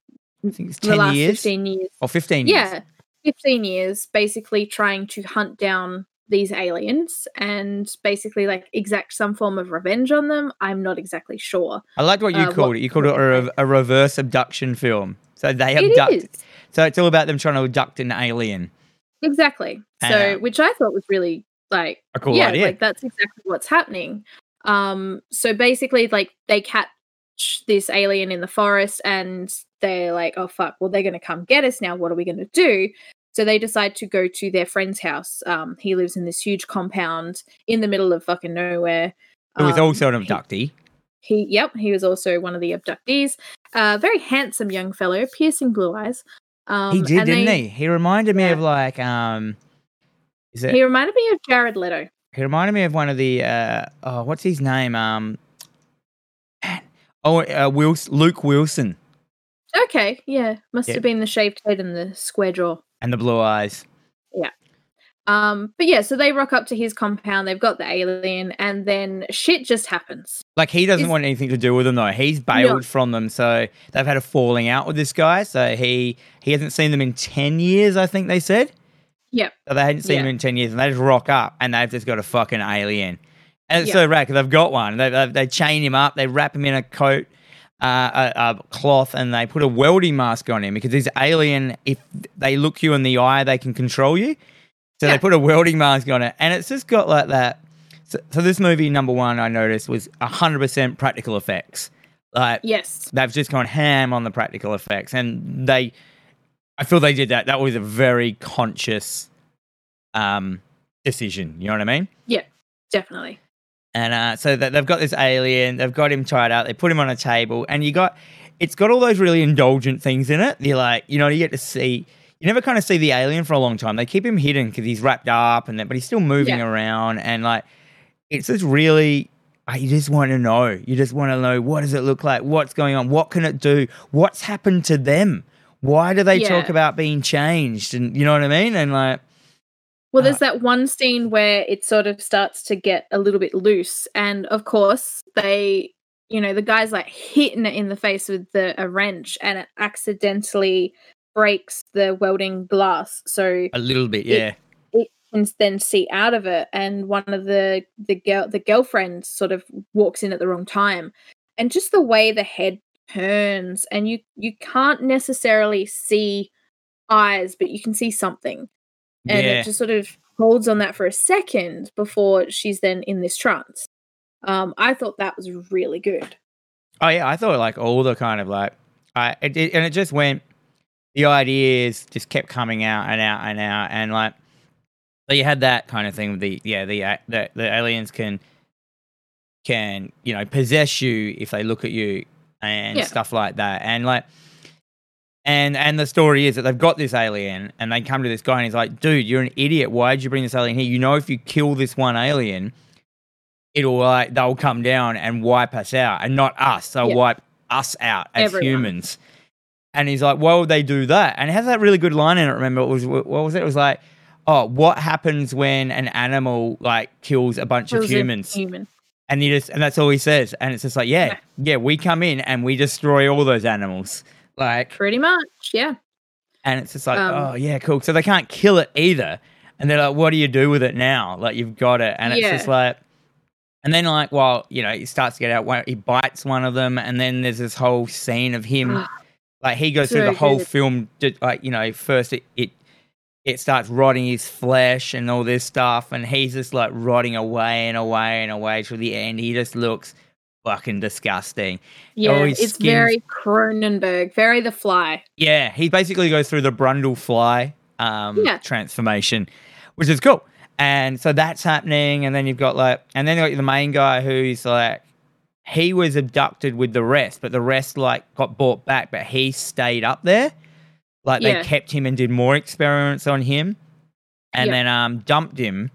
I think it's the 10 last years. fifteen years Or 15 years. yeah 15 years basically trying to hunt down these aliens and basically like exact some form of revenge on them i'm not exactly sure I liked what you Uh, called what- it. You called it a, a reverse abduction film. So they It abduct. is So it's all about them trying to abduct an alien. exactly so Uh, which i thought was really like A cool yeah idea. like that's exactly what's happening um so basically like they catch this alien in the forest and they're like oh fuck well they're going to come get us now what are we going to do so they decide to go to their friend's house um he lives in this huge compound in the middle of fucking nowhere Who was Um, also an abductee. He, yep, he was also one of the abductees. Uh, very handsome young fellow, piercing blue eyes. Um, he did, didn't they- he? He reminded me Yeah. of like um is it He he, reminded me of Jared Leto. He reminded me of one of the uh oh what's his name? Um man. Oh uh, Wilson, Luke Wilson Okay, yeah, must Yeah. have been the shaved head and the square jaw. and the blue eyes. Um, but yeah, so they rock up to his compound. They've got the alien, and then shit just happens. Like he doesn't Is- want anything to do with them though. He's bailed from them, so they've had a falling out with this guy. So he he hasn't seen them in ten years, I think they said. Yep. So they hadn't seen Yeah. him in 10 years and they just rock up and they've just got a fucking alien. And it's Yeah. so rad 'cause they've got one. They, they, they chain him up, they wrap him in a coat, uh, a, a cloth, and they put a welding mask on him because this alien, if they look you in the eye, they can control you. So they put a welding mask on it. And it's just got like that. So, so this movie, number one, I noticed was 100% practical effects. Like, Yes. they've just gone ham on the practical effects and they i feel they did that that was a very conscious um decision you know what i mean Yeah, Definitely. and uh so that they've got this alien they've got him tied out they put him on a table and you got it's got all those really indulgent things in it you're like you know you get to see you never kind of see the alien for a long time. They keep him hidden because he's wrapped up and that but he's still moving Yeah. around and like it's just really uh, you just want to know. You just want to know what does it look like? What's going on? What can it do? What's happened to them? Why do they talk about being changed? And you know what i mean? And like Well, Uh, there's that one scene where it sort of starts to get a little bit loose, and of course, they, you know, the guy's like hitting it in the face with the a wrench, and it accidentally breaks the welding glass. So a little bit yeah. It can then see out of it. And one of the the girl the girlfriend sort of walks in at the wrong time. And just the way the head turns and you you can't necessarily see eyes but you can see something. And yeah. it just sort of holds on that for a second before she's then in this trance. Um i thought that was really good. Oh yeah, I thought like all the kind of like, I it, it- and it just went. The ideas just kept coming out and out and out, and like, so you had that kind of thing with the yeah the the, the aliens can can you know possess you if they look at you and Yeah. stuff like that, and like. And and the story is that they've got this alien, and they come to this guy, and he's like, "Dude, you're an idiot. Why'd you bring this alien here? You know, if you kill this one alien, it'll like they'll come down and wipe us out, and not us. They'll Yeah. wipe us out as Everyone. humans. And he's like, "Why would they do that?" And it has that really good line in it. Remember, it was what was it? It was like, "Oh, what happens when an animal like kills a bunch of Kills a humans?" Human. And he just and that's all he says. And it's just like, yeah, yeah, we come in and we destroy all those animals. Like, Pretty much. Yeah. and it's just like, Um, oh yeah, cool. So they can't kill it either. And they're like, what do you do with it now? Like you've got it, and it's Yeah. just like, and then like, well, you know, he starts to get out. He bites one of them, and then there's this whole scene of him, like he goes through the whole good. film, like you know, first it, it it starts rotting his flesh and all this stuff, and he's just like rotting away and away and away till the end. He just looks fucking disgusting. Yeah. it's skin's- very Cronenberg, very The Fly. Yeah, he basically goes through the Brundlefly um, Yeah. transformation, which is cool. And so that's happening, and then you've got like, and then you've got the main guy who's like, he was abducted with the rest, but the rest like got brought back, but he stayed up there. Like Yeah. they kept him and did more experiments on him, and Yeah. then um dumped him.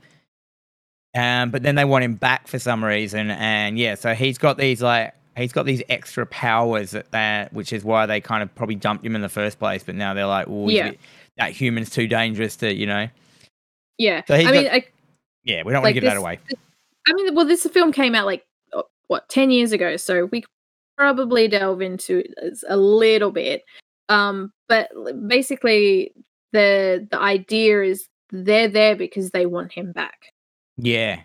Um, but then they want him back for some reason, and yeah, so he's got these like he's got these extra powers that, that which is why they kind of probably dumped him in the first place. But now they're like, well, Yeah. that human's too dangerous to, you know. Yeah. So I mean, got- I, Yeah, we don't want to give that away. I mean, well, this film came out like what ten years ago, so we probably delve into it a little bit. Um, but basically, the the idea is they're there because they want him back. Yeah,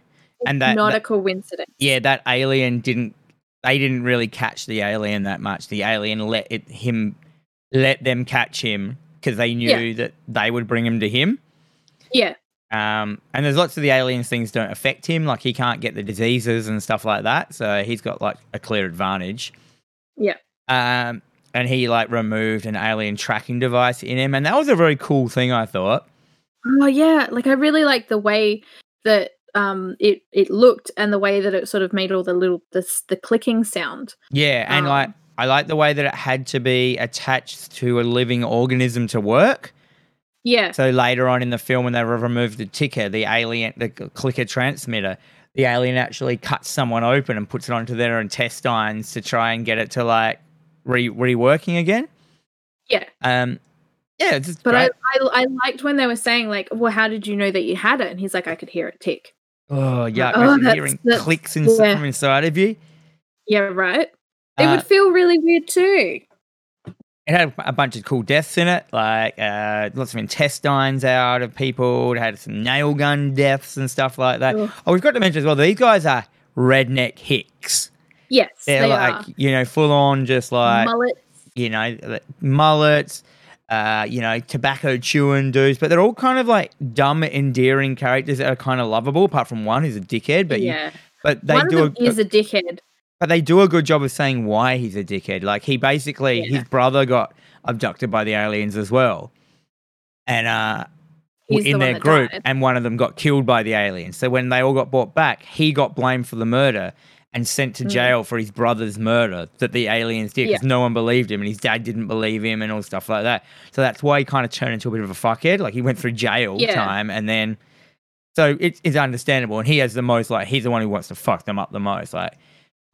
And that- not that- a coincidence. yeah, that alien didn't. They didn't really catch the alien that much. The alien let it him let them catch him because they knew Yeah. that they would bring him to him. Yeah, Um, and there's lots of the aliens things don't affect him, like he can't get the diseases and stuff like that. So he's got like a clear advantage. Yeah. Um, and he like removed an alien tracking device in him, and that was a very cool thing. I thought. Oh yeah, like I really like the way that um it it looked and the way that it sort of made all the little the the clicking sound. Yeah, and Um, like I like the way that it had to be attached to a living organism to work. Yeah, So later on in the film, when they remove the ticker, the alien, the clicker transmitter, the alien actually cuts someone open and puts it onto their intestines to try and get it to like re reworking again. yeah. Um, yeah, But I, great. I I liked when they were saying like, well, how did you know that you had it? And he's like, I could hear it tick. oh yeah, oh, imagine that's- hearing that's- clicks in, yeah. from inside of you. Yeah, right. It Uh, would feel really weird too. It had a bunch of cool deaths in it, like uh, lots of intestines out of people. It had some nail gun deaths and stuff like that. Ugh. Oh, we've got to mention as well. These guys are redneck hicks. Yes, They're they like are. you know full on, just like mullets. you know mullets, uh, you know tobacco chewing dudes. But they're all kind of like dumb, endearing characters that are kind of lovable. Apart from one who's a dickhead, but you- yeah, but they one do of them a, is a dickhead. But they do a good job of saying why he's a dickhead. Like he basically, Yeah. his brother got abducted by the aliens as well, and uh, He's in one their group, died. and one of them got killed by the aliens. So when they all got brought back, he got blamed for the murder and sent to Mm. jail for his brother's murder that the aliens did because Yeah. no one believed him and his dad didn't believe him and all stuff like that. So that's why he kind of turned into a bit of a fuckhead. Like he went through jail Yeah. time and then. So it is understandable, and he has the most like he's the one who wants to fuck them up the most. Like,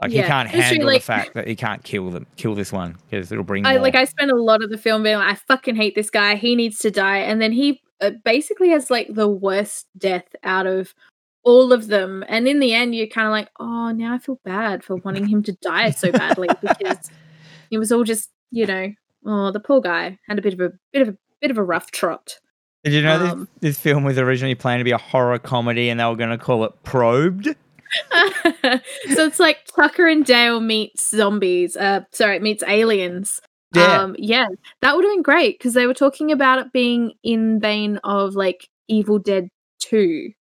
like he can't It's true, handle like- the fact that he can't kill them, kill this one because it'll bring. I more. like. I spent a lot of the film being like, I fucking hate this guy. He needs to die. And then he uh, basically has like the worst death out of all of them. And in the end, you're kind of like, oh, now I feel bad for wanting him to die so badly because it was all just, you know, oh, the poor guy had a bit of a bit of a bit of a rough trot. Did you know this, um, this film was originally planned to be a horror comedy, and they were going to call it Probed? so it's like Tucker and Dale meets zombies. Uh, sorry, meets aliens. Yeah, Um, yeah, that would have been great because they were talking about it being in vein of like Evil Dead Two.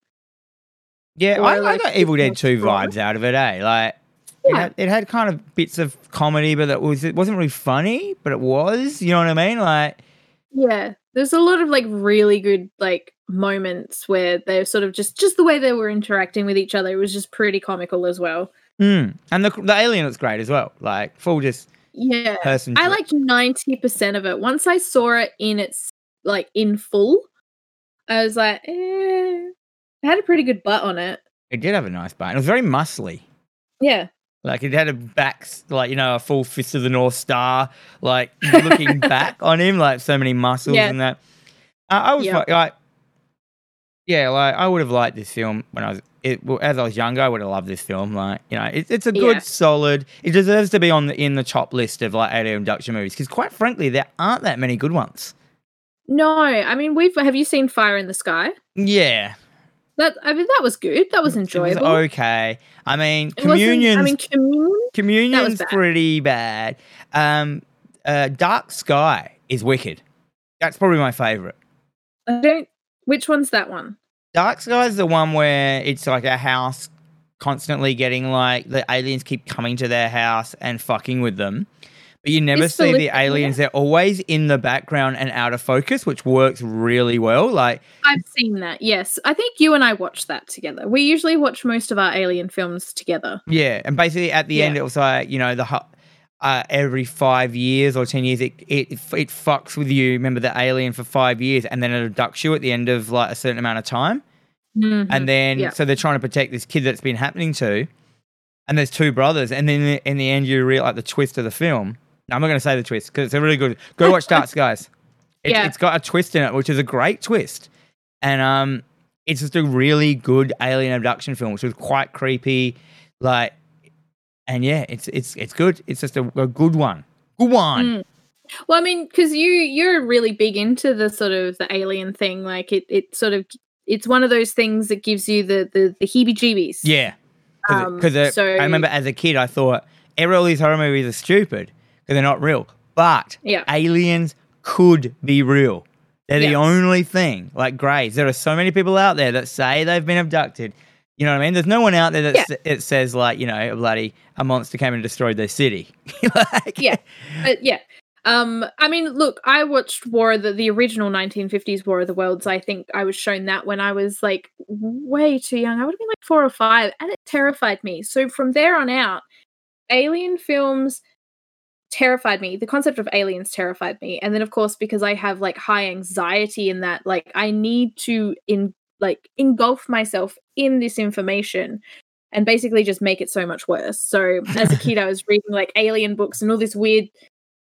yeah. or, I, I like, got Evil Dead Two vibes out of it. Eh, like it, Yeah, had, it had kind of bits of comedy, but it was it wasn't really funny, but it was. You know what I mean? Like yeah. There's a lot of like really good like moments where they're sort of just just the way they were interacting with each other it was just pretty comical as well. mm. and the the alien looks great as well. Like full just Yeah, person. I liked ninety percent of it. Once I saw it in its like in full, I was like, eh, it had a pretty good butt on it. It did have a nice butt It was very muscly. Yeah. Like it had a back, like you know, a full fist of the North Star, like looking back on him, like so many muscles Yeah. and that. Uh, I was Yeah. like, like, yeah, like I would have liked this film when I was, it, well, as I was younger. I would have loved this film. Like, you know, it, it's a good, Yeah. solid. It deserves to be on the in the top list of like alien abduction movies because, quite frankly, there aren't that many good ones. No, I mean we've have you seen Fire in the Sky? Yeah, That I mean that was good. That was it enjoyable. was okay. I mean, communion. I mean Communion. Communion's bad. pretty bad. Um, uh, Dark Sky is wicked. That's probably my favorite. I don't. Which one's that one? Dark Sky is the one where it's like a house constantly getting like the aliens keep coming to their house and fucking with them. But you never see the aliens. They're always in the background and out of focus, which works really well. Like, I've seen that. Yes, I think you and I watched that together. We usually watch most of our alien films together. yeah. And basically at the Yeah. end, it was like, you know, the hu- uh, every five years or 10 years, it, it, it fucks with you. Remember the alien for five years and then it abducts you at the end of like a certain amount of time. Mhm. and then yeah. so they're trying to protect this kid that's been happening to, and there's two brothers, and then in the end you realize like the twist of the film. I'm not going to say the twist because it's a really good. Go watch Dark Skies. It, Yeah. It's got a twist in it, which is a great twist, and um, it's just a really good alien abduction film, which was quite creepy, like, and yeah, it's it's it's good. It's just a, a good one, good one. Mm. Well, I mean, because you you're really big into the sort of the alien thing. Like it, it sort of it's one of those things that gives you the the, the heebie-jeebies. Yeah, Um, because so- I remember as a kid, I thought every all these horror movies are stupid they're not real. But Yeah. aliens could be real. They're the only thing. Like Grays, there are so many people out there that say they've been abducted. You know what I mean? There's no one out there that Yeah. s- it says like you know a bloody a monster came and destroyed their city. like, Yeah. But yeah. Um, I mean, look, I watched War of the the original 1950s War of the Worlds. I think I was shown that when I was like way too young. I would have been like four or five, and it terrified me. So from there on out, alien films terrified me. The concept of aliens terrified me. And then of course, because I have like high anxiety in that, like I need to in like engulf myself in this information and basically just make it so much worse. So as a kid, I was reading like alien books and all this weird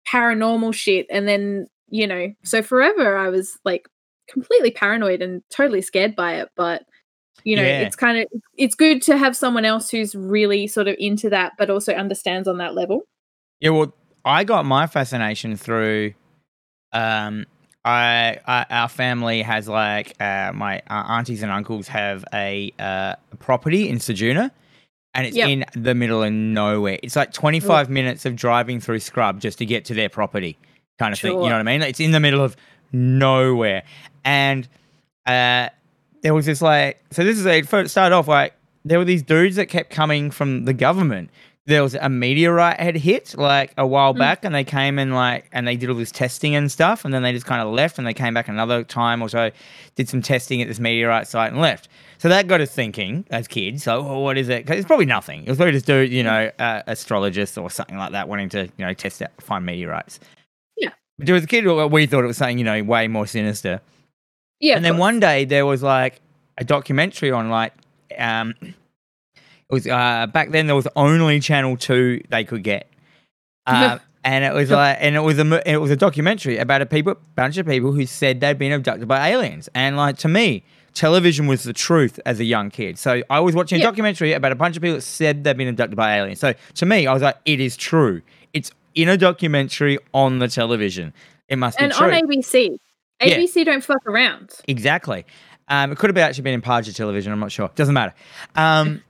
paranormal shit. And then, you know, so forever I was like completely paranoid and totally scared by it. But, you know, Yeah. it's kind of, it's good to have someone else who's really sort of into that, but also understands on that level. Yeah, well, I got my fascination through. Um, I, I our family has like uh, my uh, aunties and uncles have a uh, property in Sejuna, and it's Yep. in the middle of nowhere. It's like twenty five minutes of driving through scrub just to get to their property, kind of thing. You know what I mean? It's in the middle of nowhere, and uh, there was this like so. This is it started off like there were these dudes that kept coming from the government there was a meteorite had hit like a while Mm. back and they came and like and they did all this testing and stuff and then they just kind of left and they came back another time or so did some testing at this meteorite site and left so that got us thinking as kids so well, what is it 'Cause it's probably nothing it was probably just do you know uh, astrologists or something like that wanting to you know test out find meteorites Yeah. but as a kid we thought it was something you know way more sinister Yeah. and then course. one day there was like a documentary on like um it was uh back then there was only channel 2 they could get uh, and it was like and it was a it was a documentary about a people bunch of people who said they'd been abducted by aliens and like to me television was the truth as a young kid so i was watching a Yeah. documentary about a bunch of people that said they'd been abducted by aliens so to me i was like it is true it's in a documentary on the television it must be true. and on ABC. Yeah. ABC don't fuck around. Exactly. Um, it could have actually been in Parja television. I'm not sure. Doesn't matter. Um,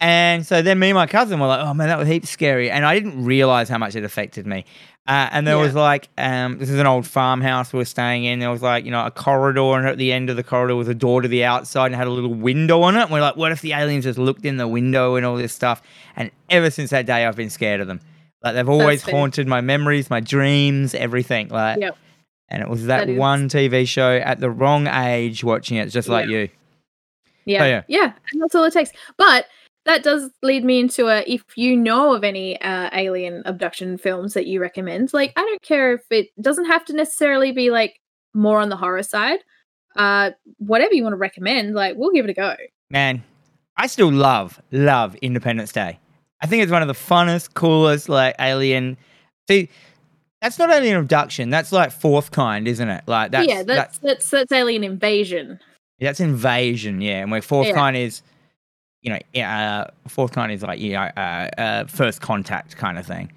and so then me and my cousin were like, "Oh man, that was heaps scary," and I didn't realize how much it affected me. Uh, and there Yeah. was like, um, this is an old farmhouse we were staying in. There was like, you know, a corridor, and at the end of the corridor was a door to the outside and had a little window on it. And we're like, what if the aliens just looked in the window and all this stuff? And ever since that day, I've been scared of them. Like they've always haunted my memories, my dreams, everything. Like, Yep. and it was that, That is- one TV show at the wrong age watching it, just like you. Yeah. Yeah. yeah. And that's all it takes. But that does lead me into a if you know of any uh, alien abduction films that you recommend, like I don't care if it doesn't have to necessarily be like more on the horror side. Uh whatever you want to recommend, like we'll give it a go. Man, I still love, love Independence Day. I think it's one of the funnest, coolest like alien. See, that's not alien abduction. That's like fourth kind, isn't it? Like that's yeah, that's, that's that's alien invasion. that's invasion. Yeah, and where fourth Yeah. kind is, you know, uh, fourth kind is like yeah, uh, uh, first contact kind of thing.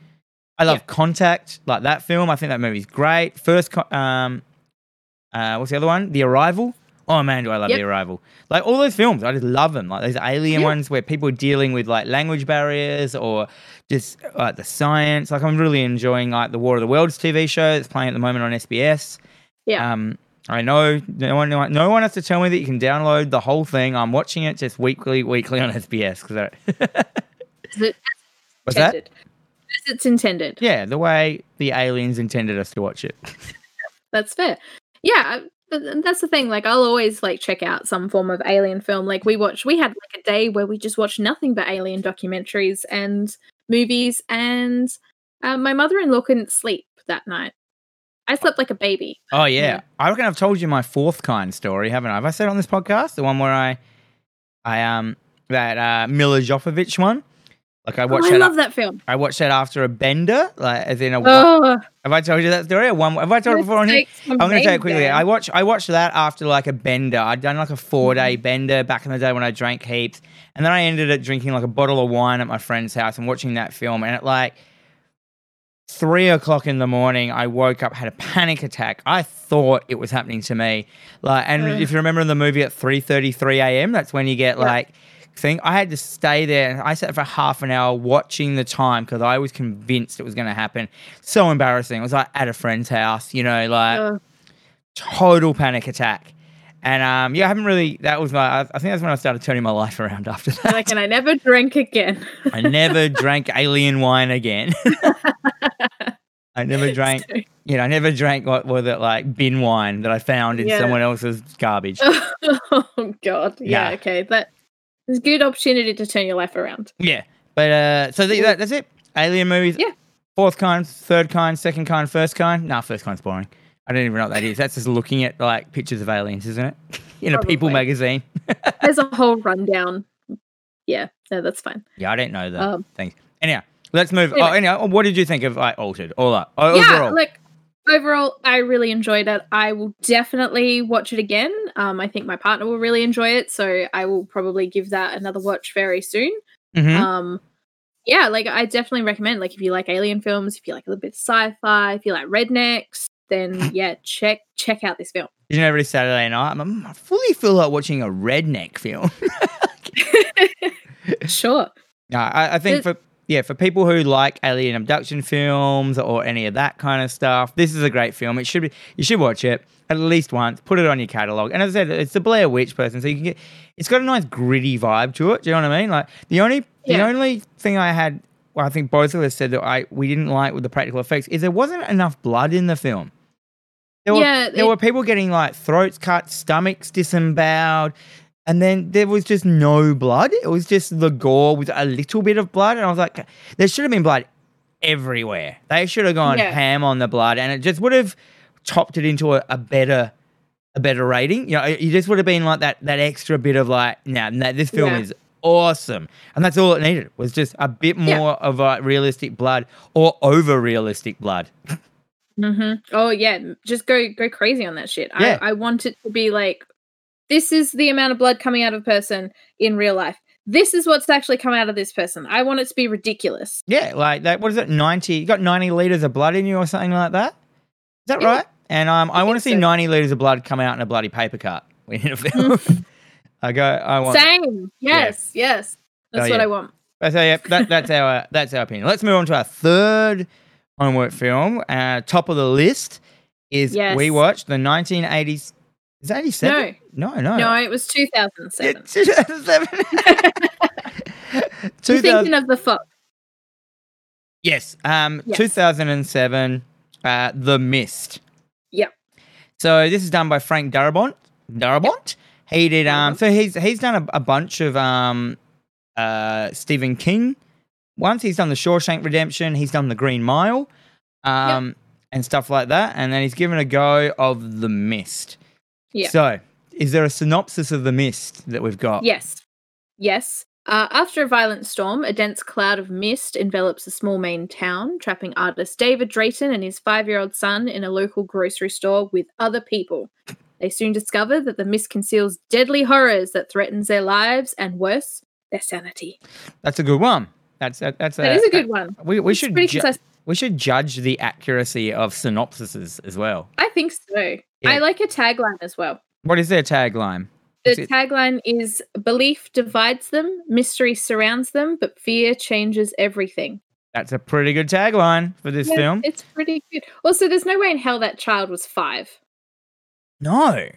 I love Yeah. Contact, like that film. I think that movie's great. First, um, uh, what's the other one? The Arrival. Oh man, do I love Yep. The Arrival! Like all those films, I just love them. Like those alien Yeah. ones where people are dealing with like language barriers or just like the science. Like I'm really enjoying like the War of the Worlds TV show that's playing at the moment on SBS. Yeah. Um, I know no one, no one has to tell me that you can download the whole thing. I'm watching it just weekly, weekly on SBS. Cause I, what's that? As it's intended. Yeah, the way the aliens intended us to watch it. That's fair. Yeah, that's the thing. Like, I'll always like check out some form of alien film. Like, we watch. We had like a day where we just watched nothing but alien documentaries and movies, and uh, my mother-in-law couldn't sleep that night. I slept like a baby. Oh yeah. Yeah. I reckon I've told you my fourth kind story, haven't I? Have I said it on this podcast? The one where I, I um that uh, Milla Jovovich one. Like I Oh, watched I that. love that film. I watched that after a bender, like as in a. Oh, have I told you that story? Or One. Have I told it before on here? I'm going to tell you quickly. I watched I watched that after like a bender. I'd done like a four day Mm-hmm. bender back in the day when I drank heaps, and then I ended up drinking like a bottle of wine at my friend's house and watching that film. And it like three o'clock in the morning, I woke up, had a panic attack. I thought it was happening to me. Like, and Ugh. if you remember in the movie at three thirty three a.m., that's when you get Yeah. like. Thing I had to stay there. and I sat for half an hour watching the time because I was convinced it was going to happen. So embarrassing. It was like at a friend's house, you know, like Oh, total panic attack. And um, yeah, I haven't really. That was my. I I think that's when I started turning my life around. After that, like, and I never drank again. I never drank alien wine again. I never drank. You know, I never drank what was it like bin wine that I found in Yeah. someone else's garbage. oh God. Yeah. Yeah. Okay. That is a good opportunity to turn your life around. Yeah, but uh, so that, that's it. Alien movies. Yeah. Fourth kind, third kind, second kind, first kind. Nah, first kind's boring. I don't even know what that is. That's just looking at like pictures of aliens, isn't it? In a People magazine. There's a whole rundown. Yeah. No, that's fine. Yeah, I didn't know that. Um, Thanks. Anyhow, let's move. anyway. Oh, anyhow, what did you think of like Altered? All. Oh, yeah, overall. like overall, I really enjoyed it. I will definitely watch it again. Um, I think my partner will really enjoy it, so I will probably give that another watch very soon. Mhm. Um, yeah, like I definitely recommend. Like if you like alien films, if you like a little bit of sci-fi, if you like rednecks, then yeah, check check out this film. Did you know, every Saturday night, I'm, I fully feel like watching a redneck film. sure. no, I, I think It- for yeah, for people who like alien abduction films or any of that kind of stuff, this is a great film. It should be. You should watch it at least once. Put it on your catalog. And as I said, it's the Blair Witch person, so you can get. It's got a nice gritty vibe to it. Do you know what I mean? Like the only the only thing I had, well, I think both of us said that I we didn't like with the practical effects is there wasn't enough blood in the film. There were, Yeah, there it- were people getting like throats cut, stomachs disemboweled, and then there was just no blood. It was just the gore with a little bit of blood, and I was like, there should have been blood everywhere. They should have gone Yeah. ham on the blood, and it just would have topped it into a, a better, a better rating. You know, it it just would have been like that that extra bit of like, nah, nah this film Yeah. is awesome, and that's all it needed was just a bit Yeah. more of a realistic blood or over realistic blood. hmm Oh yeah, just go go crazy on that shit. Yeah. I, I want it to be like, this is the amount of blood coming out of a person in real life. This is what's actually come out of this person. I want it to be ridiculous. Yeah, like that. What is it? Ninety? You got ninety liters of blood in you, or something like that? Is that Yeah. right? And um, I, I want to see so. ninety liters of blood come out in a bloody paper cut in a film. I go. I want. Same. Yes. Yes. That's Oh, what. I want. That's our, yep, that, that's our that's our opinion. Let's move on to our third homework film. Uh, top of the list is Yes. we watched the 1980s. Is that 87? No, no, No, No, it was 2007. 2007. You're 2000 thinking of the Fog. Yes. Um, Yes. 2007, uh, The Mist. Yep. So this is done by Frank Darabont. Darabont. He did. Um. So he's he's done a, a bunch of um, uh, Stephen King. Once he's done the Shawshank Redemption. He's done the Green Mile, um, and stuff like that. And then he's given a go of The Mist. Yeah. So is there a synopsis of The Mist that we've got? Yes. Yes. Uh, after a violent storm, a dense cloud of mist envelops a small Maine town, trapping artist David Drayton and his five year old son in a local grocery store with other people. They soon discover that the mist conceals deadly horrors that threatens their lives and worse, their sanity. That's a good one. That's that, that's That is a good one. We we It's should pretty ju-. We should judge the accuracy of synopsises as well. I think so. Yeah. I like a tagline as well. What is their tagline? The Is it- tagline is belief divides them, mystery surrounds them, but fear changes everything. That's a pretty good tagline for this Yeah, film. It's pretty good. Also, there's no way in hell that child was five. No,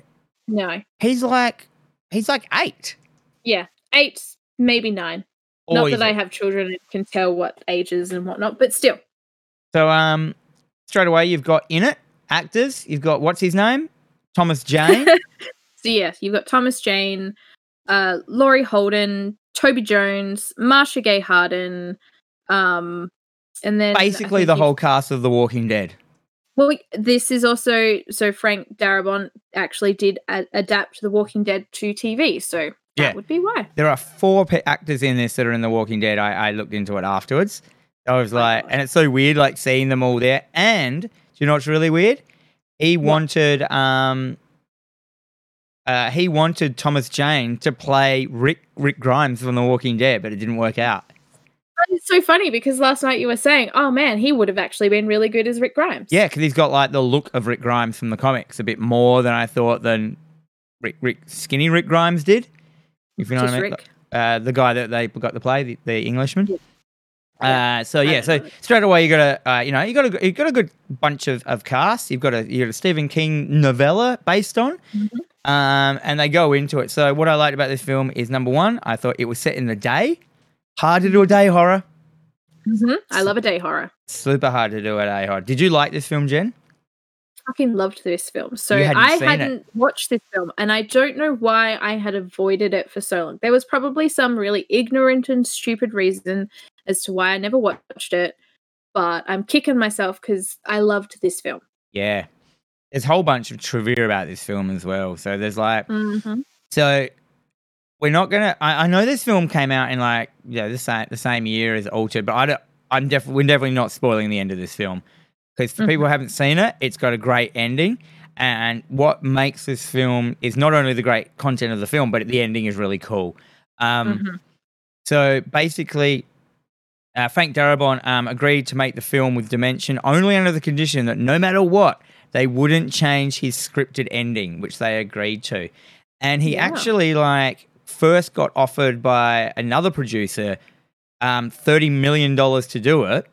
No. he's like he's like eight. Yeah. Eight, maybe nine. Or Not that I have children and can tell what ages and whatnot, but still. So um, straight away you've got in it actors. You've got what's his name, Thomas Jane. So yeah, you've got Thomas Jane, uh, Laurie Holden, Toby Jones, Marcia Gay Harden, um, and then Basically, the whole cast of The Walking Dead. Well, this is also so Frank Darabont actually did a- adapt The Walking Dead to TV, so that Yeah. would be why. There are four pe- actors in this that are in The Walking Dead. I, I looked into it afterwards. I was like, and it's so weird, like seeing them all there. And do you know what's really weird? He What? wanted, um, uh, he wanted Thomas Jane to play Rick Rick Grimes from The Walking Dead, but it didn't work out. It's so funny because last night you were saying, "Oh man, he would have actually been really good as Rick Grimes." Yeah, because he's got like the look of Rick Grimes from the comics, a bit more than I thought than Rick, Rick skinny Rick Grimes did. If you know just what I mean. Rick. uh, the guy that they got to play, the, the Englishman. Yeah. Uh, so yeah, so straight away you got a, uh, you know, you got a, you got a good bunch of, of cast. You've got a, you got a Stephen King novella based on, Mhm. um, and they go into it. So what I liked about this film is number one, I thought it was set in the day, hard to do a day horror, Mhm. I love a day horror. super hard to do a day horror. Did you like this film, Jen? Fucking loved this film. So hadn't I hadn't watched this film, and I don't know why I had avoided it for so long. There was probably some really ignorant and stupid reason as to why I never watched it, but I'm kicking myself because I loved this film. Yeah, there's a whole bunch of trivia about this film as well. So there's like, hmm So we're not gonna. I, I know this film came out in like yeah the same the same year as Altered, but I don't. I'm definitely we're definitely not spoiling the end of this film because for Mhm. people who haven't seen it, it's got a great ending. And what makes this film is not only the great content of the film, but the ending is really cool. Um, Mhm. So basically, uh, Frank Darabont um, agreed to make the film with Dimension only under the condition that no matter what, they wouldn't change his scripted ending, which they agreed to. And he Yeah. actually like first got offered by another producer um, thirty million dollars to do it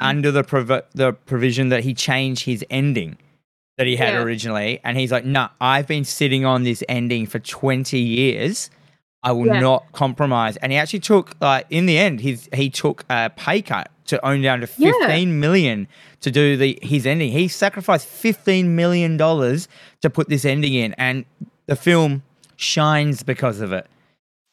under the provi- the provision that he change his ending that he had Yeah. originally. And he's like, "No, I've been sitting on this ending for twenty years." I will Yeah. not compromise. And he actually took, like, in the end, he's he took a pay cut to own down to Yeah. fifteen million to do the his ending. He sacrificed fifteen million dollars to put this ending in, and the film shines because of it.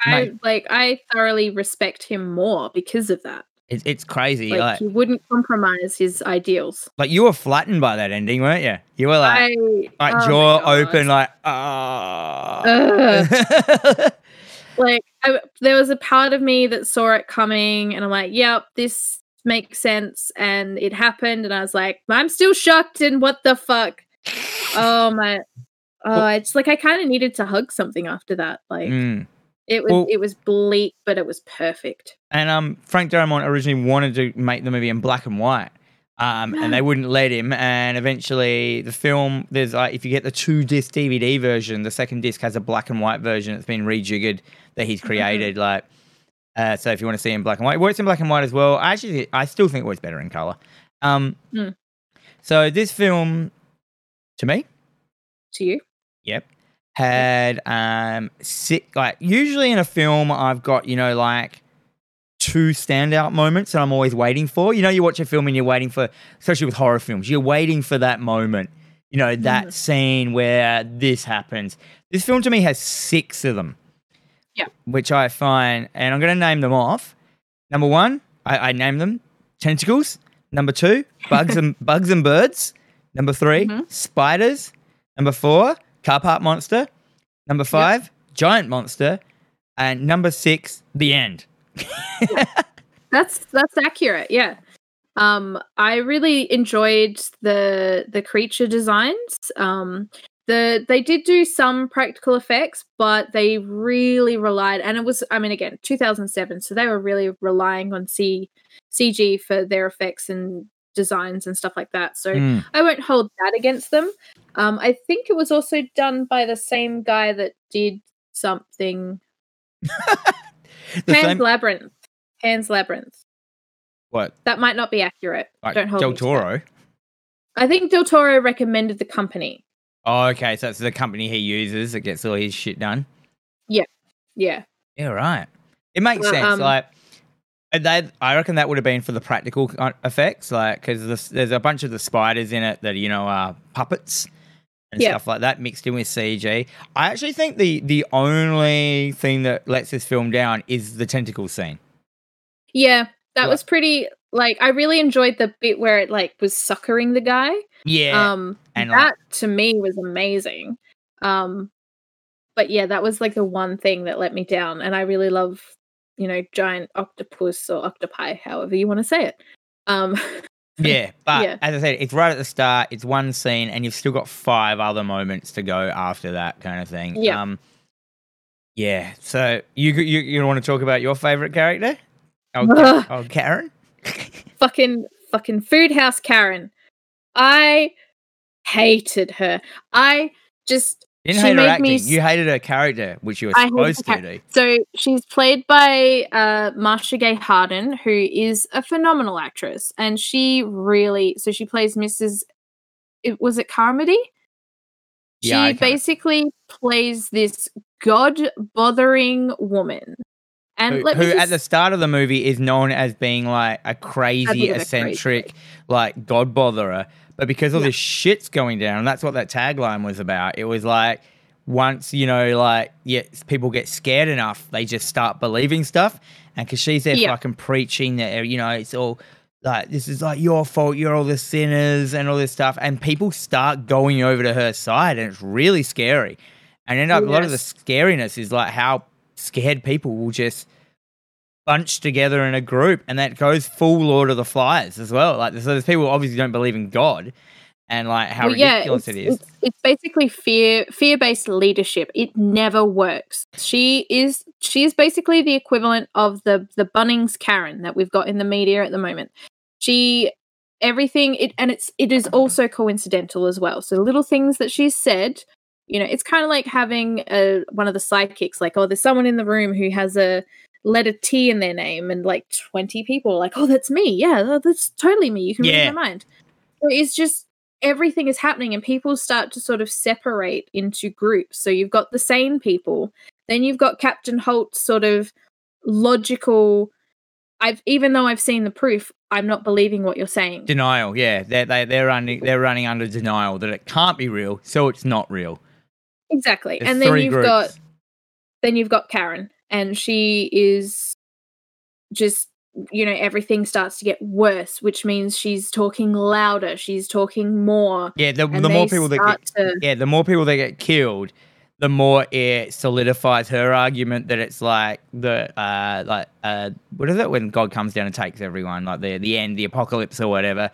I Mate. like I thoroughly respect him more because of that. It's, it's crazy. Like, Like, he wouldn't compromise his ideals. like you were flattened by that ending, weren't you? You were like, I like oh jaw open, like ah. Like I, there was a part of me that saw it coming and i'm like yep this makes sense and it happened and i was like i'm still shocked and what the fuck? Oh my oh it's like i kind of needed to hug something after that like Mm. it was Well- it was bleak but it was perfect. And um, Frank Darabont originally wanted to make the movie in black and white, um, and they wouldn't let him. And eventually, the film there's like if you get the two disc DVD version, the second disc has a black and white version. that's been rejiggered that he's created. Like, uh, so if you want to see in black and white, it works in black and white as well. I actually, I still think it works better in color. Um, Hmm. so this film, to me, to you Yep. Had um sick like usually in a film I've got, you know, like two standout moments that I'm always waiting for. You know, you watch a film and you're waiting for especially with horror films, you're waiting for that moment. You know, that Mhm. scene where this happens. This film to me has six of them. Yeah. Which I find and I'm gonna name them off. Number one, I, I name them tentacles. Number two, bugs and bugs and birds. Number 3 Mhm. spiders. Number four, car park monster. Number five, giant monster. And number six, the end. That's that's accurate. Yeah. Um, I really enjoyed the the creature designs. Um, the they did do some practical effects, but they really relied, and it was I mean again 2007, so they were really relying on C CG for their effects and designs and stuff like that. So Mm. I won't hold that against them. Um, I think it was also done by the same guy that did something. Pan's Labyrinth. Pan's Labyrinth. what? That might not be accurate. Like Don't hold Del. Toro. I think Del Toro recommended the company. Oh, okay. So it's the company he uses that gets all his shit done. Yeah. Yeah, Yeah. right. It makes Uh, sense. um, like, they, I reckon that would have been for the practical effects, like because there's a bunch of the spiders in it that you know are puppets and Yeah. stuff like that mixed in with CG. I actually think the the only thing that lets this film down is the tentacle scene. Yeah, that was pretty. Like, I really enjoyed the bit where it like was suckering the guy. Yeah, um, and, that like- to me was amazing. Um, but yeah, that was like the one thing that let me down. And I really love, you know, giant octopus or octopi, however you want to say it. Um, yeah. But Yeah. as I said, it's right at the start. It's one scene, and you've still got five other moments to go after that kind of thing. Yeah. Um, yeah. So you you you want to talk about your favorite character? Oh, Ugh. oh Karen. fucking fucking food house Karen. I hated her. I just You didn't She hate her acting. me You hated her character, which you were I supposed to do. So she's played by uh, Marcia Gay Harden, who is a phenomenal actress, and she really so she plays Mrs. It was it Carmody. She Yeah, can't- basically plays this god bothering woman, and Who, who just, at the start of the movie is known as being like a crazy, a crazy eccentric, like god botherer. But because all Yeah. this shit's going down, and that's what that tagline was about. It was like once you know, like yeah, people get scared enough, they just start believing stuff. And because she's there Yeah. fucking preaching that eh, you know it's all like this is like your fault, you're all the sinners and all this stuff, and people start going over to her side, and it's really scary. And end up a lot of the scariness is like how scared people will just bunch together in a group, and that goes full Lord of the Flies as well. Like, so there's people obviously don't believe in God, and like how Well, yeah, ridiculous it is. It's, it's basically fear fear based leadership. It never works. She is she is basically the equivalent of the the Bunnings Karen that we've got in the media at the moment. She everything it and it's it is also coincidental as well. So little things that she's said, you know, it's kind of like having a one of the sidekicks. Like, oh, there's someone in the room who has a letter T in their name, and like 20 people are like, oh, that's me. Yeah, that's totally me. You can Yeah. read my mind. So it's just everything is happening, and people start to sort of separate into groups. So you've got the sane people, then you've got Captain Holt's sort of logical. I've even though I've seen the proof, I'm not believing what you're saying. Denial, yeah, they're they, they're running they're running under denial that it can't be real, so it's not real. Exactly. There's and then you've groups. got then you've got Karen, and she is just you know everything starts to get worse, which means she's talking louder, she's talking more. yeah, the, the more people that get to, yeah, the more people that get killed, the more it solidifies her argument that it's like the uh like uh what is it when God comes down and takes everyone, like the the end, the apocalypse or whatever,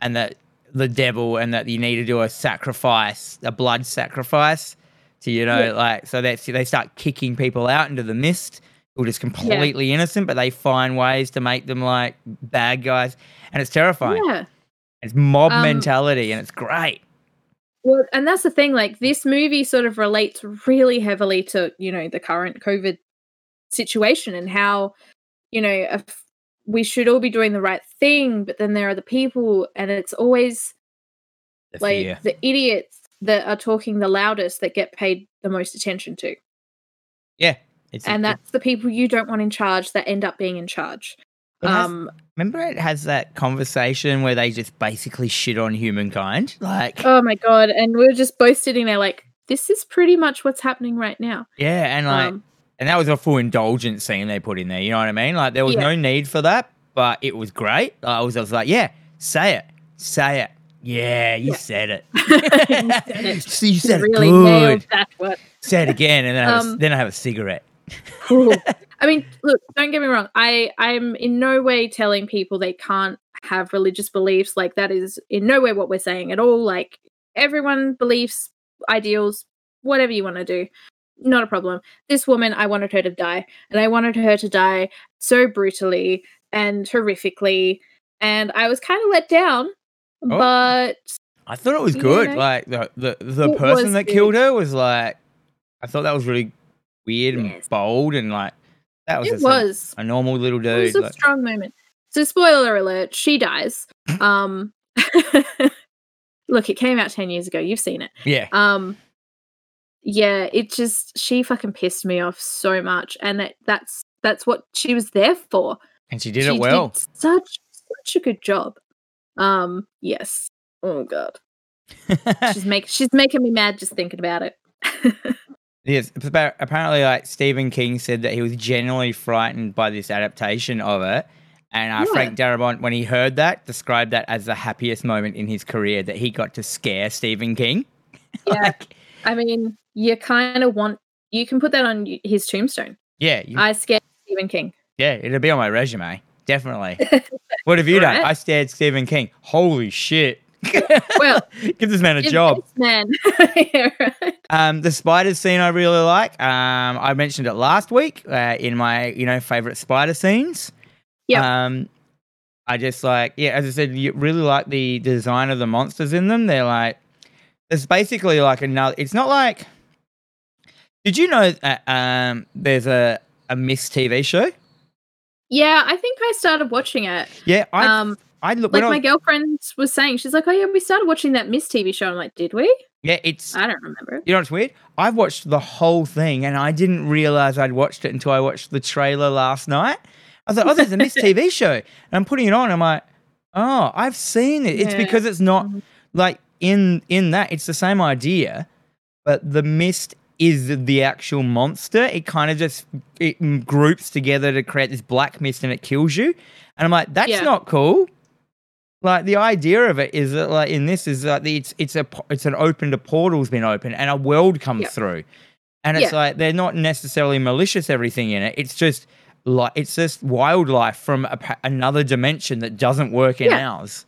and that the devil and that you need to do a sacrifice, a blood sacrifice to you know Yeah. like so that's they start kicking people out into the mist who are just completely innocent, but they find ways to make them like bad guys, and it's terrifying. yeah. It's mob Um, mentality, and it's great. Well, and that's the thing. Like this movie sort of relates really heavily to you know the current COVID situation and how you know we should all be doing the right thing, but then there are the people, and it's always The like the idiots that are talking the loudest that get paid the most attention to, Yeah, and it- that's the people you don't want in charge that end up being in charge. Has- Um, Remember, it has that conversation where they just basically shit on humankind. Like, oh my god! And we're just both sitting there like, this is pretty much what's happening right now. yeah, and like, Um, and that was a full indulgence scene they put in there. You know what I mean? Like, there was Yeah. no need for that, but it was great. I was, I was like, yeah, say it, say it. Yeah, you Yeah. said it. You said it. So you said really it good. Say it again, and then I have, a, Um, then I have a cigarette. Ooh. I mean, look, don't get me wrong. I I'm in no way telling people they can't have religious beliefs. Like that is in no way what we're saying at all. Like everyone beliefs, ideals, whatever you want to do. Not a problem. This woman, I wanted her to die, and I wanted her to die so brutally and horrifically, and I was kind of let down. Oh. But I thought it was You good. know? Like the the, the person that good. killed her was like, I thought that was really weird and Yes. bold and like that was it just a- was. a, normal little dude. It was a like- strong moment. So spoiler alert, she dies. Um Look, it came out 10 years ago. You've seen it. yeah, Um yeah, it just she fucking pissed me off so much and it, that's that's what she was there for. and she did she it well. Did such such a good job. Um yes. Oh god. She's make she's making me mad just thinking about it. Yes, apparently, like Stephen King said that he was genuinely frightened by this adaptation of it, and uh, Yeah. Frank Darabont, when he heard that, described that as the happiest moment in his career that he got to scare Stephen King. Yeah. Like, I mean, you kind of want you can put that on his tombstone. yeah, you- I scared Stephen King. yeah, it'll be on my resume, definitely. what have you done? I stared Stephen King. Holy shit! Well, give this man a job. man. yeah, right. Um, the spider scene I really like. Um, I mentioned it last week uh, in my you know favorite spider scenes. Yep. Um, I just like yeah, as I said, you really like the design of the monsters in them. They're like it's basically like another. It's not like. Did you know that um, there's a a Mist TV show? Yeah, I think I started watching it. Yeah, I um, I look like when I my girlfriend was saying, she's like, "Oh yeah, we started watching that Mist TV show." I'm like, "Did we?" yeah, it's I don't remember. You know what's weird? I've watched the whole thing and I didn't realize I'd watched it until I watched the trailer last night. I was like, oh, there's a Mist TV show. And I'm putting it on. I'm like, oh, I've seen it. It's Yeah. because it's not Mhm. like in in that, it's the same idea, but the mist is the actual monster. It kind of just it groups together to create this black mist and it kills you. And I'm like, that's Yeah. not cool. Like the idea of it is that like in this is that the, it's it's a it's an open to portal's been open and a world comes Yeah. through, and it's Yeah. like they're not necessarily malicious everything in it. It's just like it's just wildlife from a, another dimension that doesn't work in ours.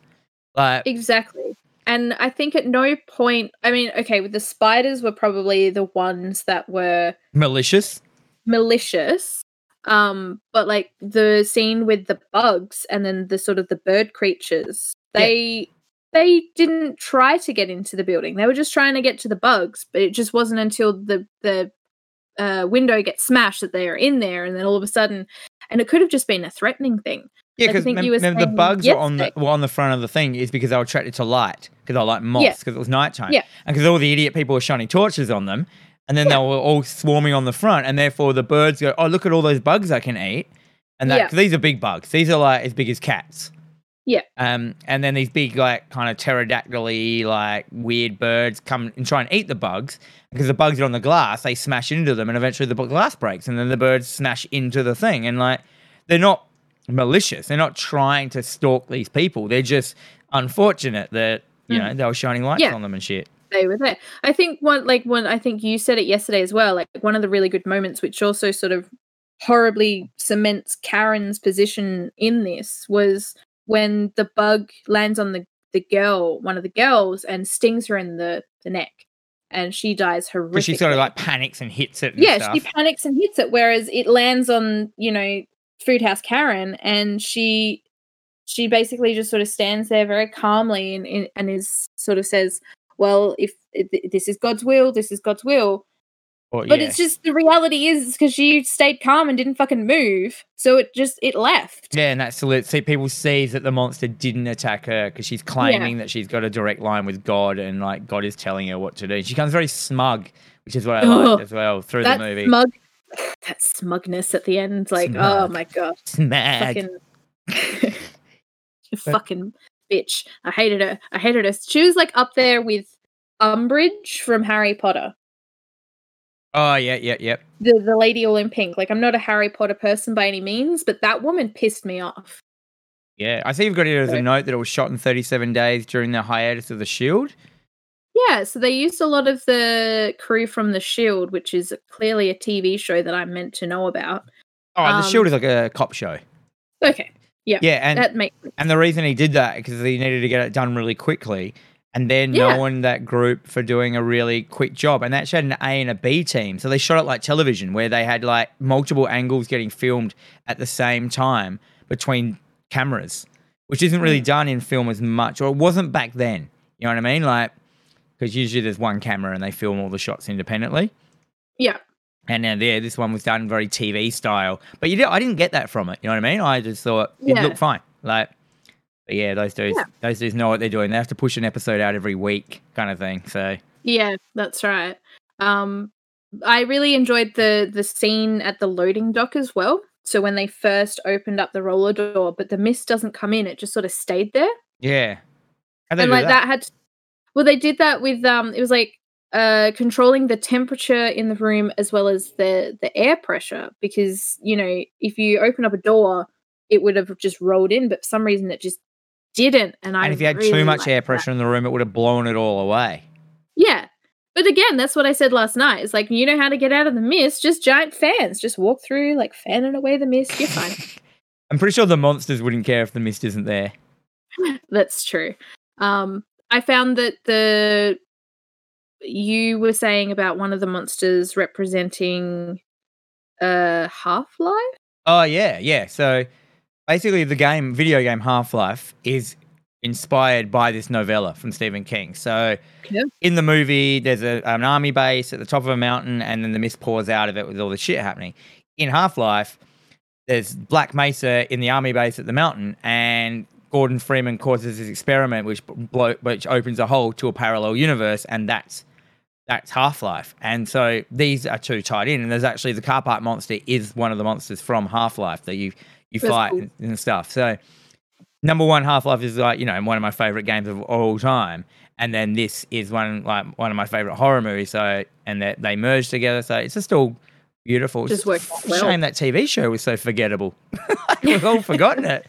Like Exactly. And I think at no point, I mean, okay, with the spiders were probably the ones that were malicious. malicious. Um, but like the scene with the bugs and then the sort of the bird creatures, Yeah. they they didn't try to get into the building. They were just trying to get to the bugs, but it just wasn't until the the uh, window gets smashed that they are in there, and then all of a sudden, and it could have just been a threatening thing. Yeah, because you were the bugs were on the were on the front of the thing is because they were attracted to light because they were like moths because it was nighttime. Yeah. and because all the idiot people were shining torches on them, and then Yeah. they were all swarming on the front, and therefore the birds go, "Oh, look at all those bugs I can eat," and that Yeah. these are big bugs. These are like as big as cats. Yeah. Um, and then these big like kind of pterodactyly like weird birds come and try and eat the bugs because the bugs are on the glass. They smash into them, and eventually the glass breaks, and then the birds smash into the thing, and like they're not malicious. They're not trying to stalk these people. They're just unfortunate that you Mm. know they were shining lights Yeah. on them and shit. they were there. I think one like one I think you said it yesterday as well, like one of the really good moments which also sort of horribly cements Karen's position in this was when the bug lands on the the girl, one of the girls and stings her in the the neck and she dies horrifically. Because she sort of like panics and hits it. And yeah, stuff. she panics and hits it whereas it lands on, you know, Food House Karen and she she basically just sort of stands there very calmly and, and, and is sort of says, "Well, if, if this is God's will, this is God's will." Or- But yeah. it's just the reality is because she stayed calm and didn't fucking move, so it just it left. Yeah, and that's so see people sees that the monster didn't attack her because she's claiming that she's got a direct line with God and like God is telling her what to do. She becomes very smug, which is what I like as well through the movie. smug, that smugness at the end, like oh my god, Smag. fucking, fucking bitch. I hated her. I hated her. She was like up there with Umbridge from Harry Potter. Oh yeah, yeah, yeah. the the lady all in pink. Like I'm not a Harry Potter person by any means, but that woman pissed me off. Yeah, I see you've got it as a note that it was shot in 37 days during the hiatus of the Shield. Yeah, so they used a lot of the crew from The Shield, which is clearly a TV show that I'm meant to know about. Oh, the Um, Shield is like a cop show. Okay, Yeah, Yeah, and that makes sense. and the reason he did that because he needed to get it done really quickly, and then Yeah. knowing that group for doing a really quick job, and that actually had an A and a B team, so they shot it like television, where they had like multiple angles getting filmed at the same time between cameras, which isn't really Mm. done in film as much, or it wasn't back then. You know what I mean? Like, because usually there's one camera and they film all the shots independently. Yeah, And now there, this one was done very TV style, but you did, I didn't get that from it. You know what I mean? I just thought it Yeah. looked fine. Like, but yeah, those dudes, Yeah. those dudes know what they're doing. They have to push an episode out every week, kind of thing. So yeah, that's right. Um, I really enjoyed the the scene at the loading dock as well. So when they first opened up the roller door, but the mist doesn't come in, it just sort of stayed there. yeah, and do like that? had well they did that with um it was like uh controlling the temperature in the room as well as the the air pressure because you know if you open up a door it would have just rolled in but for some reason it just didn't and i And if you had really too much air that. pressure in the room, it would have blown it all away. yeah but again that's what i said last night it's like you know how to get out of the mist just giant fans just walk through like fanning away the mist you're fine I'm pretty sure the monsters wouldn't care if the mist isn't there. That's true. Um, I found that the you were saying about one of the monsters representing uh Half Life. Oh yeah, yeah. So basically, the game, video game Half Life, is inspired by this novella from Stephen King. So Yeah. in the movie, there's a, an army base at the top of a mountain, and then the mist pours out of it with all the shit happening. In Half Life, there's Black Mesa in the army base at the mountain, and Gordon Freeman causes his experiment, which which opens a hole to a parallel universe, and that's that's Half Life. And so these are two tied in, and there's actually the car park monster is one of the monsters from Half Life that you you That's fight cool. and, and stuff. So number one, Half Life is like you know one of my favorite games of all time, and then this is one like one of my favorite horror movies. So and that they merge together, so it's just all beautiful. Just worked well. Shame that TV show was so forgettable. We've all forgotten it.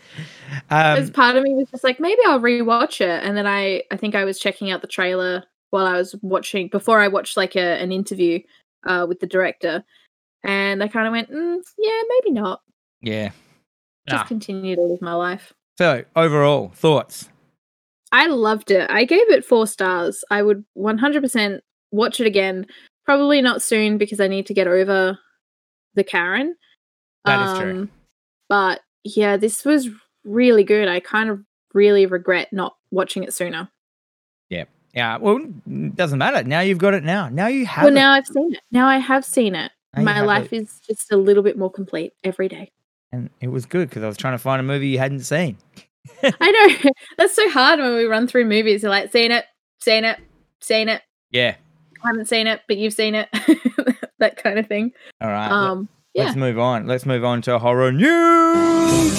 Because Um, part of me was just like, maybe I'll rewatch it, and then I I think I was checking out the trailer while I was watching before I watched like a, an interview uh, with the director, and I kind of went, mm, yeah, maybe not. yeah. Just Nah. continue to live my life. So overall thoughts. I loved it. I gave it four stars. I would 100% watch it again. Probably not soon because I need to get over the Karen. That is true. Um, But yeah, this was really good. I kind of really regret not watching it sooner. Yeah, Yeah. well, it doesn't matter. Now you've got it now. Now you have well, it. now I've seen it. Now I have seen it. Now My life it. is just a little bit more complete every day. And it was good because I was trying to find a movie you hadn't seen. I know. That's so hard when we run through movies. You're like, seen it, seen it, seen it. Yeah. Haven't seen it, but you've seen it. that kind of thing. All right. let- Um, yeah. Let's move on. Let's move on to horror news.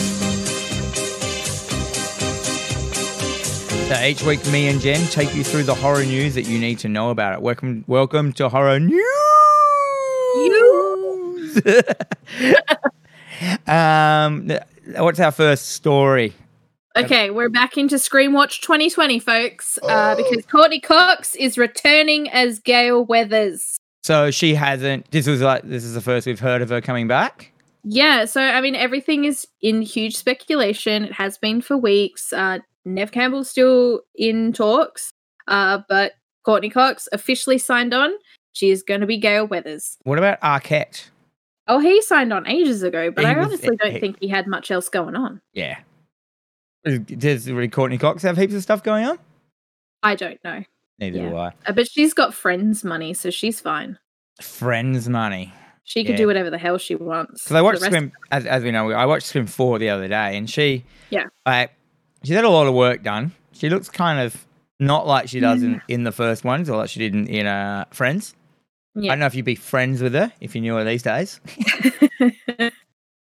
So each week, me and Jen take you through the horror news that you need to know about it. Welcome, welcome to horror news. um, what's our first story? Okay, we're back into Scream Watch 2020, folks, uh, because Courteney Cox is returning as Gale Weathers. So she hasn't. This was like this is the first we've heard of her coming back. Yeah, so I mean, everything is in huge speculation. It has been for weeks. Uh, Neve Campbell's still in talks, uh, but Courteney Cox officially signed on. She is going to be Gale Weathers. What about Arquette? Oh, he signed on ages ago, but He I was- honestly don't he- think he had much else going on. Yeah. Does really Courteney Cox have heaps of stuff going on? I don't know. Neither Yeah. do I. Uh, but she's got friends' money, so she's fine. Friends money. She can Yeah. do whatever the hell she wants. Because I watched Scream, as, as we know, I watched Scream 4 the other day, and she, Yeah. like, she's had a lot of work done. She looks kind of not like she does in, in the first ones or like she did in, in uh, Friends. I don't know if you'd be friends with her if you knew her these days.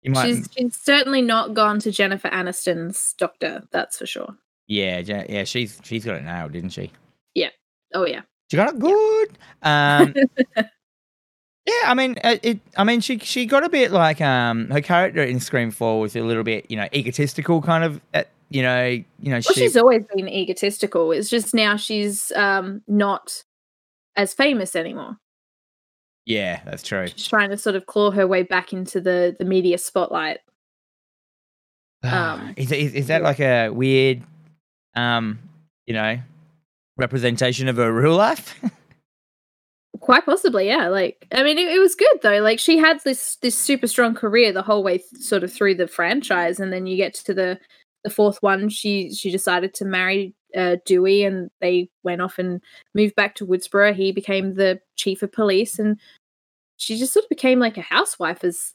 You might, she's, she's certainly not gone to Jennifer Aniston's doctor, that's for sure. yeah, yeah, she's she's got it now, didn't she? Yeah. Oh, yeah. She got it good. Um, yeah, I mean, uh, it. I mean, she she got a bit like um her character in Scream Four was a little bit you know egotistical kind of at you know, you know, Well, she, she's always been egotistical. It's just now she's um not as famous anymore. Yeah, that's true. She's trying to sort of claw her way back into the the media spotlight. Um, is, is is that like a weird, um, you know, representation of her real life? Quite possibly, yeah. Like, I mean, it, it was good though. Like, she had this this super strong career the whole way, th- sort of through the franchise, and then you get to the the fourth one. She she decided to marry uh, Dewey, and they went off and moved back to Woodsboro. He became the chief of police, and she just sort of became like a housewife, is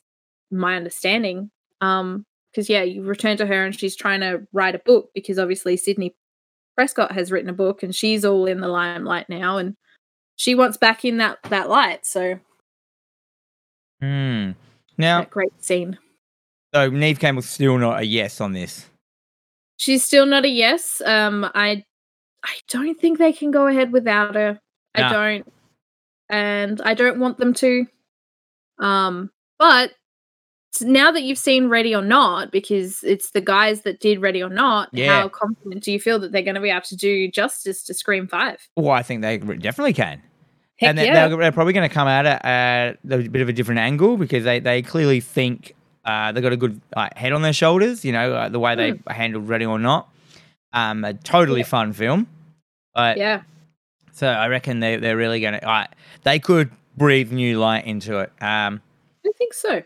my understanding. Um, because yeah, you return to her, and she's trying to write a book because obviously Sidney Prescott has written a book, and she's all in the limelight now, and she wants back in that that light. So Hmm. Now, great scene. so Neve Campbell's still not a yes on this. She's still not a yes. Um, I I don't think they can go ahead without her. Nah. I don't, and I don't want them to. Um, but now that you've seen Ready or Not, because it's the guys that did Ready or Not, Yeah. how confident do you feel that they're going to be able to do justice to Scream Five? Well, I think they definitely can. Heck and yeah! they're, they're probably going to come at it at a bit of a different angle because they, they clearly think uh, they've got a good like, head on their shoulders, you know, uh, the way they handled Ready or Not. Um, a totally Yeah. fun film. But, yeah, So I reckon they, they're really going to, uh, they could breathe new light into it. Um, I think so.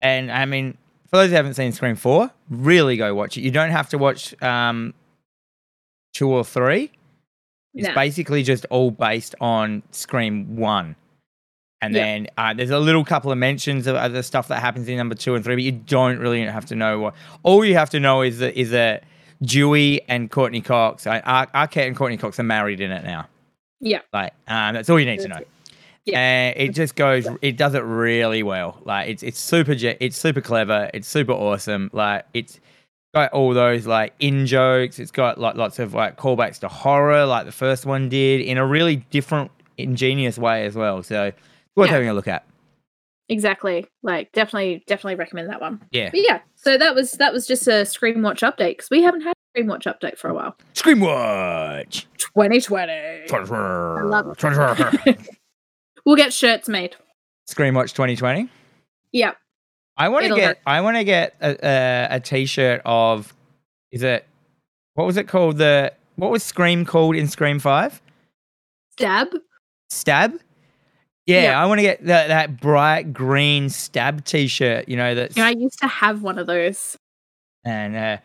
and I mean, for those who haven't seen Scream 4, really go watch it. You don't have to watch um, two or three. It's No. basically just all based on Scream 1. And Yeah. then uh, there's a little couple of mentions of other stuff that happens in number two and three, but you don't really have to know what. All you have to know is that is that Dewey and Courteney Cox, Ar- Arquette and Courteney Cox are married in it now. Yeah. Like um, that's all you need to know. That's Yeah. And it just goes. It does it really well. Like it's it's super. It's super clever. It's super awesome. Like it's got all those like in jokes. It's got like lots of like callbacks to horror, like the first one did, in a really different, ingenious way as well. So worth Yeah. having a look at. Exactly. Like definitely definitely recommend that one. Yeah. But yeah, so that was that was just a Scream Watch update because we haven't had a Scream Watch update for a while. Scream Watch. 2020. love it. We'll get shirts made. Scream Watch 2020. Yeah. I want to get. hurt. I want to get a, a, a t-shirt of. Is it? What was it called? The what was Scream called in Scream Five? Stab. Stab. Yeah, Yeah. I want to get that that bright green stab t-shirt. You know that's You know, I used to have one of those. and uh,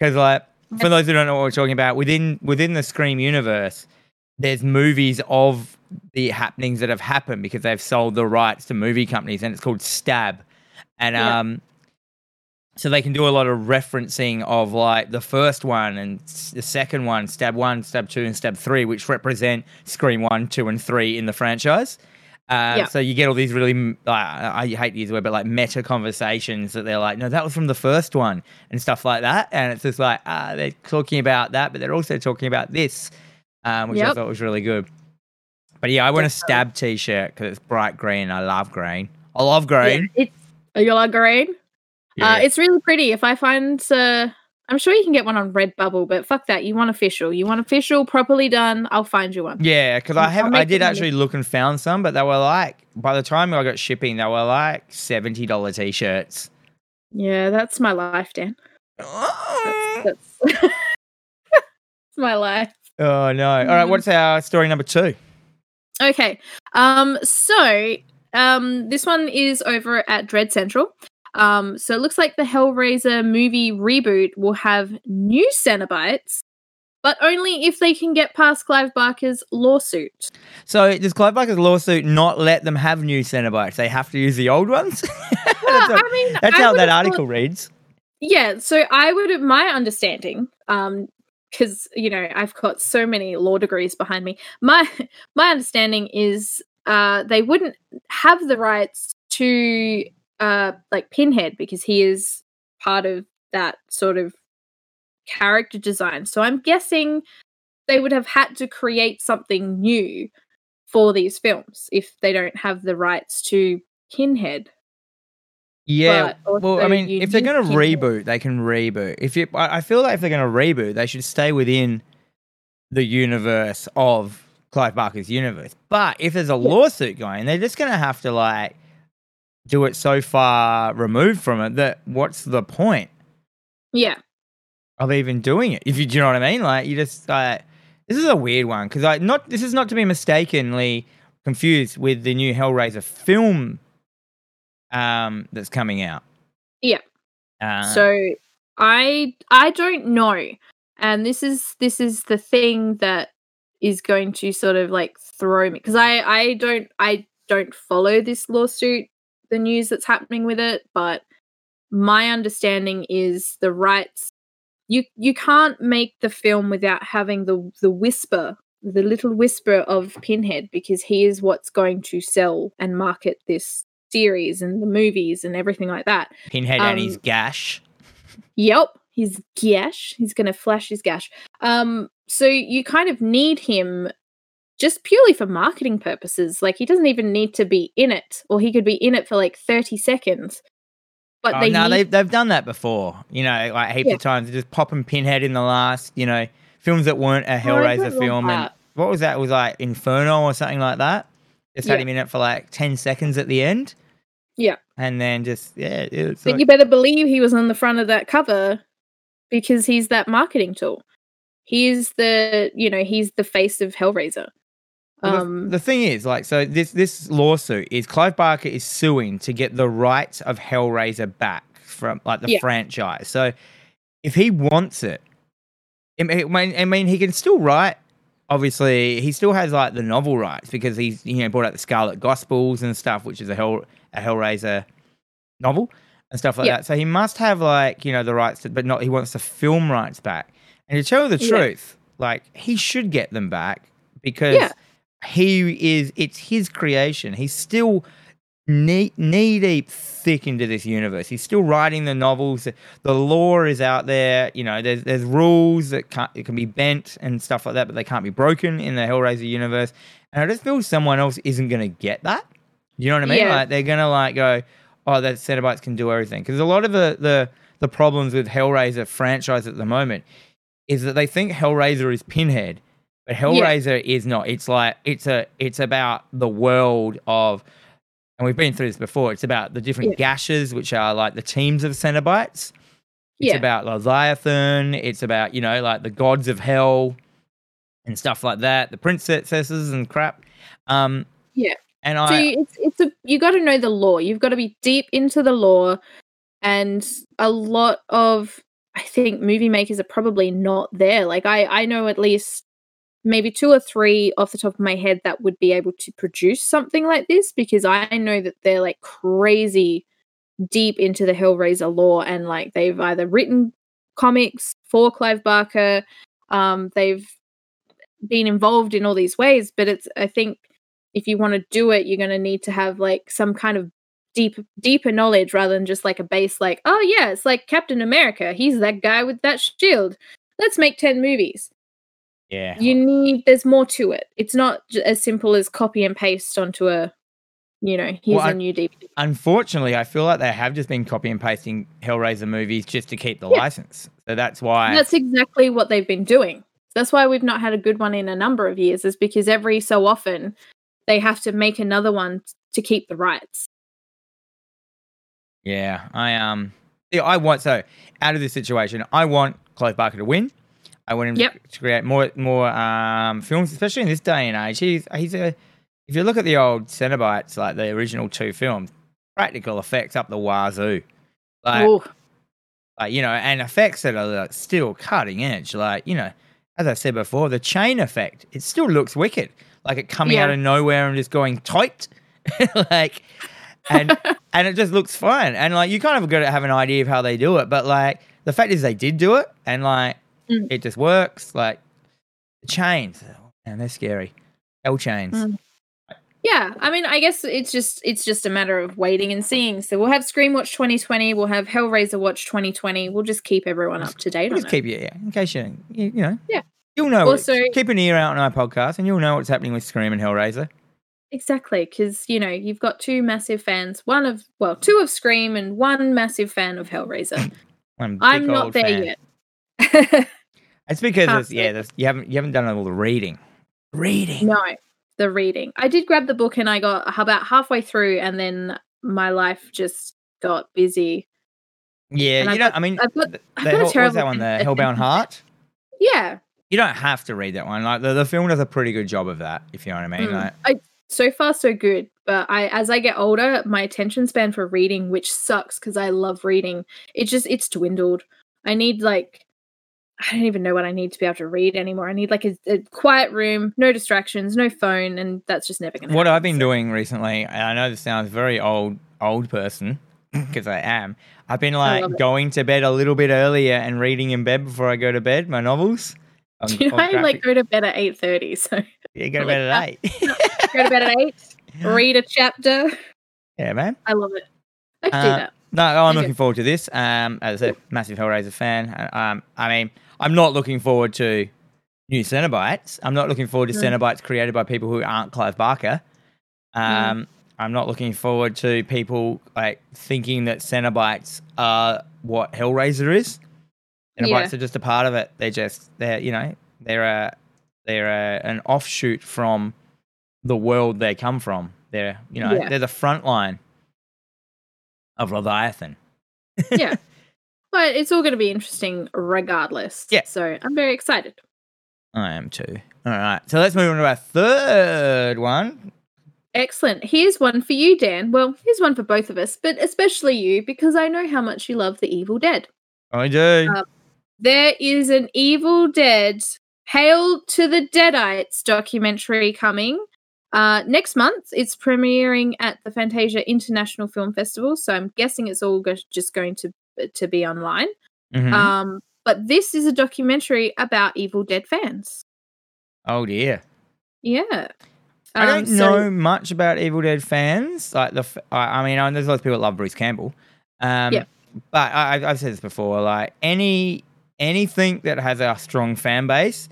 because like for those who don't know what we're talking about within within the Scream universe, there's movies of the happenings that have happened because they've sold the rights to movie companies, and it's called Stab, and Yeah. um. So they can do a lot of referencing of like the first one and the second one, Stab one, Stab two, and Stab three, which represent Scream one, two, and three in the franchise. Uh, Yeah. So you get all these really, uh, I hate to use the word, but like meta conversations that they're like, no, that was from the first one and stuff like that. And it's just like, ah, they're talking about that, but they're also talking about this, um, which I thought was really good. But yeah, I want a stab t shirt because it's bright green. I love green. I love Yeah, green. it's oh, you like green? Yeah. Uh, it's really pretty. If I find, uh, I'm sure you can get one on Redbubble, but fuck that. You want official. You want official, properly done. I'll find you one. Yeah, because I have I did actually look and found some, but they were like by the time I got shipping, they were like seventy dollar t shirts. Yeah, that's my life, Dan. Oh That's, that's, that's my life. Oh no! All right, Mhm. what's our story number two? Okay. Um, so um this one is over at Dread Central. Um, so it looks like the Hellraiser movie reboot will have new Cenobites, but only if they can get past Clive Barker's lawsuit. So does Clive Barker's lawsuit not let them have new Cenobites? They have to use the old ones. that's Well, how, I mean, that's I how that thought- article reads. Yeah, so I would my understanding, um, because you know I've got so many law degrees behind me. My my understanding is uh they wouldn't have the rights to uh like Pinhead because he is part of that sort of character design. So I'm guessing they would have had to create something new for these films if they don't have the rights to Pinhead. Yeah. Well, I mean, if they're going to reboot, they can reboot. If you, I I feel like if they're going to reboot, they should stay within the universe of Clive Barker's universe. But if there's a lawsuit going, they're just going to have to like do it so far removed from it that what's the point yeah, of even doing it? If you do you know what I mean? Like you just like this is a weird one because I not this is not to be mistakenly confused with the new Hellraiser film um that's coming out. Yeah. Uh, so I I don't know, and this is this is the thing that is going to sort of like throw me because I I don't I don't follow this lawsuit, the news that's happening with it, but my understanding is the rights you you can't make the film without having the the whisper the little whisper of pinhead because he is what's going to sell and market this series and the movies and everything like that Pinhead and his um, gash. Yep, his gash. He's going to flash his gash. Um, so you kind of need him just purely for marketing purposes. Like he doesn't even need to be in it, or he could be in it for like thirty seconds. But Oh, they no, need, they've they've done that before. You know, like heaps Yeah. of times, just popping Pinhead in the last. You know, films that weren't a Oh, Hellraiser don't film. And what was that? It was like Inferno or something like that. Just had Yeah. him in it for like ten seconds at the end. Yeah. and then just yeah, it's but like, you better believe he was on the front of that cover because he's that marketing tool. He's the you know he's the face of Hellraiser. Well, the- Um, the, thing is, like, so this this lawsuit is Clive Barker is suing to get the rights of Hellraiser back from like the Yeah. franchise. So if he wants it, I mean, I mean- he can still write. Obviously, he still has like the novel rights because he's you know brought out the Scarlet Gospels and stuff, which is a Hell a Hellraiser novel and stuff like Yeah. that. So he must have like you know the rights, to, but not he wants the film rights back. And to tell you the Yeah. truth, like he should get them back because. He is it's his creation. He's still knee knee deep thick into this universe. He's still writing the novels. The law is out there. You know, there's there's rules that can't it can be bent and stuff like that, but they can't be broken in the Hellraiser universe. And I just feel someone else isn't gonna get that. You know what I mean? Yeah. Like they're gonna like go, oh, that Cenobites can do everything. Because a lot of the the the problems with Hellraiser franchise at the moment is that they think Hellraiser is Pinhead, but Hellraiser is not. It's like it's a it's about the world of, and we've been through this before. It's about the different Yeah. gashes, which are like the teams of Cenobites. It's Yeah. about Leviathan. It's about you know like the gods of hell and stuff like that. The princesses and crap. Um, Yeah. and So I you- it's it's a you got to know the law. You've got to be deep into the law, and a lot of I think movie makers are probably not there. Like I I know at least maybe two or three off the top of my head that would be able to produce something like this because I know that they're like crazy deep into the Hellraiser lore and like they've either written comics for Clive Barker, um, they've been involved in all these ways, but it's I think if you want to do it, you're going to need to have like some kind of deep deeper knowledge rather than just like a base like oh yeah it's like captain america he's that guy with that shield. Let's make 10 movies yeah. you need there's more to it it's not j- as simple as copy and paste onto a you know here's Well, a new dvd Unfortunately, I feel like they have just been copy and pasting Hellraiser movies just to keep the Yeah. license. So that's why. that's exactly what they've been doing that's why we've not had a good one in a number of years is because every so often they have to make another one to keep the rights Yeah, I um, yeah, I want so out of this situation, I want Clive Barker to win. I want him to- Yep. to create more more um films, especially in this day and age. He's he's a if you look at the old Cenobites, like the original two films, practical effects up the wazoo, like like you know, and effects that are like, still cutting edge. Like you know, as I said before, the chain effect it still looks wicked, like it coming Yeah. out of nowhere and just going tight, like and and it just looks fun. And like you kind of got to have an idea of how they do it, but like the fact is they did do it, and like Mm. it just works. Like the chains, and they're scary. L chains. Mm. Yeah, I mean, I guess it's just it's just a matter of waiting and seeing. So we'll have Scream Watch 2020, we'll have Hellraiser Watch 2020. We'll just keep everyone up to date on Just it. keep you, yeah, in case you, you, you know. Yeah. You'll know. Also- keep an ear out on our podcast, and you'll know what's happening with Scream and Hellraiser. Exactly, because you know you've got two massive fans. One of well, two of Scream and one massive fan of Hellraiser. I'm, a I'm not there fan. yet. It's because it's, yeah, say. you haven't you haven't done all the reading. Reading. no, the reading. I did grab the book and I got about halfway through, and then my life just got busy. Yeah, And you I've don't. got- I mean, I've got- the, I've the got a Hell- what's terrible that one? The Hellbound Heart. Yeah, You don't have to read that one. Like the, the film does a pretty good job of that. If you know what I mean. Mm. Like, I so far so good. But I, as I get older, my attention span for reading, which sucks because I love reading, it just it's dwindled. I need like I don't even know what I need to be able to read anymore. I need like a, a quiet room, no distractions, no phone, and that's just never gonna. Happen. What happen, I've been so- doing recently, and I know this sounds very old, old person, because I am. I've been like it. going to bed a little bit earlier and reading in bed before I go to bed. My novels. on- Do you know I like go to bed at eight thirty? So yeah, go to bed at eight. go to bed at eight, read a chapter. yeah, man. I love it. I can Uh, do that. No, I'm looking forward to this. Um, as a massive Hellraiser fan. Um, I mean, I'm not looking forward to new Cenobites. I'm not looking forward to Mm. Cenobites created by people who aren't Clive Barker. Um, I'm not looking forward to people like thinking that Cenobites are what Hellraiser is. Cenobites Yeah. are just a part of it. They're just they're you know they're a they're a, an offshoot from the world they come from. They're you know Yeah. they're the front line of Leviathan. yeah. But it's all going to be interesting regardless. Yeah. So I'm very excited. I am too. All right, so let's move on to our third one. Excellent. Here's one for you, Dan. Well, here's one for both of us, but especially you because I know how much you love The Evil Dead. I do. Uh, There is an Evil Dead Hail to the Deadites documentary coming uh, next month. It's premiering at the Fantasia International Film Festival, so I'm guessing it's all go- just going to to be online. Mhm. Um, but this is a documentary about Evil Dead fans. oh dear. Yeah. I don't Um, so- know much about Evil Dead fans. Like the, I mean, I know there's lots of people that love Bruce Campbell. Um, Yeah. But I, I've said this before. Like any anything that has a strong fan base,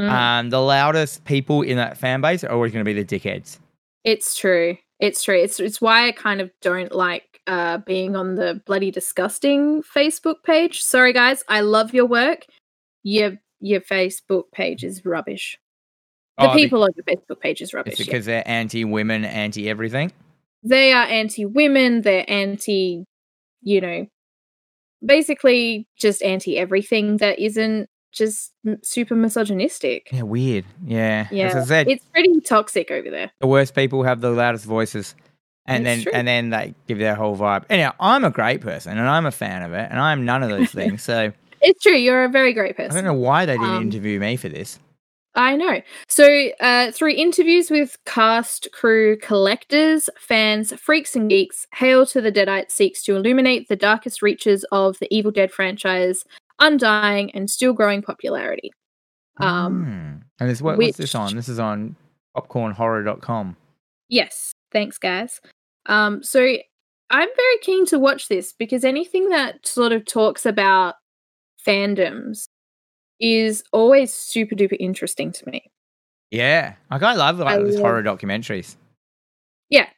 Mm. um, the loudest people in that fan base are always going to be the dickheads. It's true. It's true. It's it's why I kind of don't like uh being on the bloody disgusting Facebook page. Sorry guys, I love your work. Your your Facebook page is rubbish. The Oh, people on your Facebook page is It's rubbish. yeah. because they're anti-women, anti-everything. They are anti-women, they're anti, you know, basically just anti everything that isn't just super misogynistic. Yeah, weird. Yeah. Yeah, said, It's pretty toxic over there. the worst people have the loudest voices and It's then true. and then they give their whole vibe anyhow i'm a great person and i'm a fan of it and i'm none of those things so It's true. You're a very great person. i don't know why they didn't Um, interview me for this I know. So, uh, through interviews with cast, crew, collectors, fans, freaks, and geeks, Hail to the Deadite seeks to illuminate the darkest reaches of the Evil Dead franchise, undying and still growing popularity. Um, Hmm. and this what, what's this which- on? This is on popcornhorror.com Yes, thanks, guys. Um, so, I'm very keen to watch this because anything that sort of talks about fandoms is always super duper interesting to me. yeah. Like i love like I love- horror documentaries. Yeah.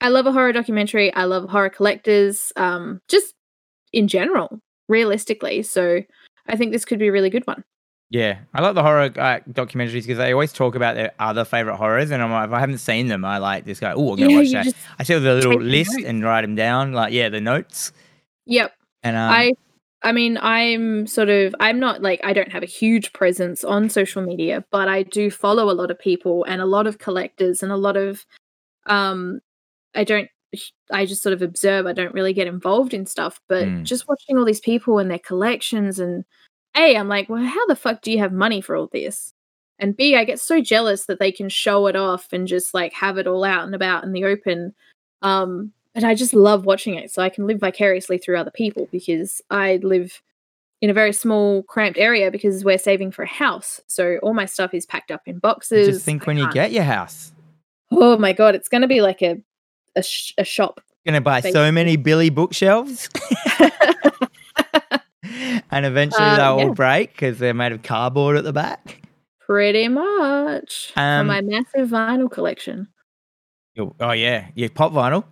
I love a horror documentary. I love horror collectors. Um just in general realistically. So i think this could be a really good one. Yeah i like the horror uh, documentaries because they always talk about their other favorite horrors and i'm like if i haven't seen them i like this guy. oh i'm gonna yeah watch that. i see the little list and write them down like yeah the notes. Yep. And um, i i mean i'm sort of i'm not like i don't have a huge presence on social media but i do follow a lot of people and a lot of collectors and a lot of um i don't i just sort of observe i don't really get involved in stuff but Mm. just watching all these people and their collections and a i'm like well how the fuck do you have money for all this and b i get so jealous that they can show it off and just like have it all out and about in the open um and i just love watching it so i can live vicariously through other people because i live in a very small cramped area because we're saving for a house so all my stuff is packed up in boxes just think I when you can't- get your house oh my god it's going to be like a a, sh- a shop gonna buy so many billy bookshelves and eventually Uh, they'll yeah. all break because they're made of cardboard at the back. pretty much Um, for my massive vinyl collection oh yeah, your pop vinyl.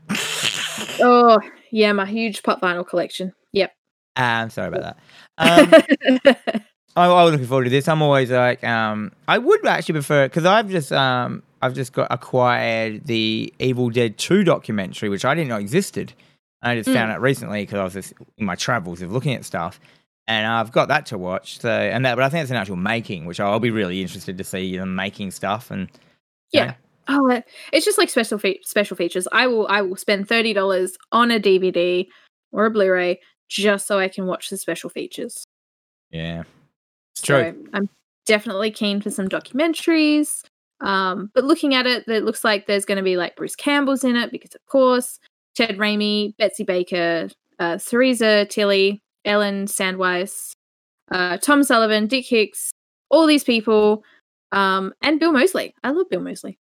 Oh, yeah, my huge pop vinyl collection. Yep. Ah, I'm sorry about that. Um, I, I was looking forward to this. I'm always like, um, I would actually prefer it because I've just, um, I've just got acquired the Evil Dead Two documentary, which I didn't know existed. I just Mm. found out recently because I was just in my travels of looking at stuff, and I've got that to watch. So, and that, but I think it's an actual making, which I'll be really interested to see them making stuff. And yeah. Oh, it's just like special fe- special features. I will I will spend thirty dollars on a DVD or a Blu-ray just so I can watch the special features. yeah, it's true. So I'm definitely keen for some documentaries. Um, but looking at it, it looks like there's going to be like Bruce Campbell's in it because, of course, Ted Raimi, Betsy Baker, uh, Theresa Tilly, Ellen Sandweiss, uh, Tom Sullivan, Dick Hicks, all these people, um, and Bill Moseley. I love Bill Moseley.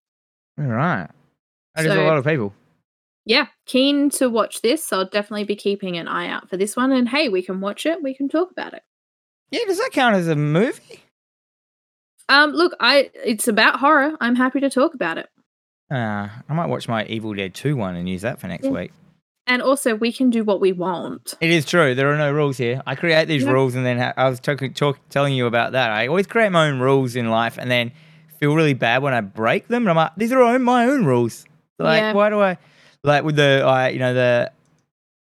All right, that is a lot of people. Yeah, keen to watch this. So I'll definitely be keeping an eye out for this one. And hey, we can watch it. We can talk about it. Yeah, does that count as a movie? Um, look, I it's about horror. I'm happy to talk about it. Uh, I might watch my Evil Dead 2 one and use that for next Yeah. week. And also, we can do what we want. It is true. There are no rules here. I create these Yeah. rules and then ha- I was talking, talk, telling you about that. I always create my own rules in life and then feel really bad when I break them. And I'm like, these are own, my own rules. Like, Yeah. why do I, like with the, uh, you know, the,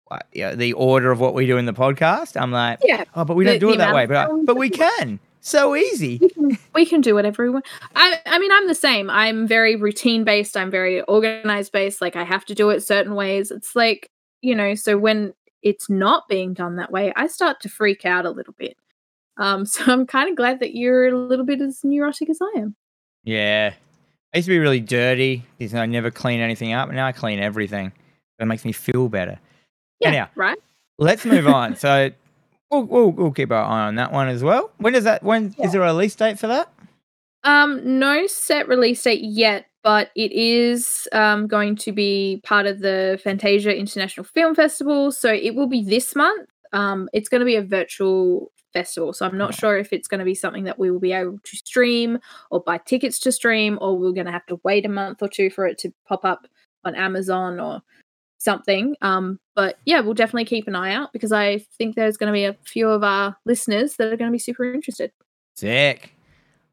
uh, you know, the order of what we do in the podcast? I'm like, Yeah, oh, but we The- don't do it that way. But, I- but we can. So easy. we can, we can do whatever we want. I, I mean, I'm the same. I'm very routine based. I'm very organized based. Like I have to do it certain ways. It's like you know. So when it's not being done that way, I start to freak out a little bit. Um, so I'm kind of glad that you're a little bit as neurotic as I am. Yeah. I used to be really dirty because I never clean anything up. Now I clean everything. That makes me feel better. Yeah, Anyhow. right. Let's move on. So we'll, we'll, we'll keep our eye on that one as well. When does that? When is Yeah. there a release date for that? Um, no set release date yet, but it is um, going to be part of the Fantasia International Film Festival. So it will be this month. Um, it's going to be a virtual festival. So I'm not sure if it's going to be something that we will be able to stream or buy tickets to stream, or we're going to have to wait a month or two for it to pop up on Amazon or something. Um, but yeah, we'll definitely keep an eye out because I think there's going to be a few of our listeners that are going to be super interested. Sick.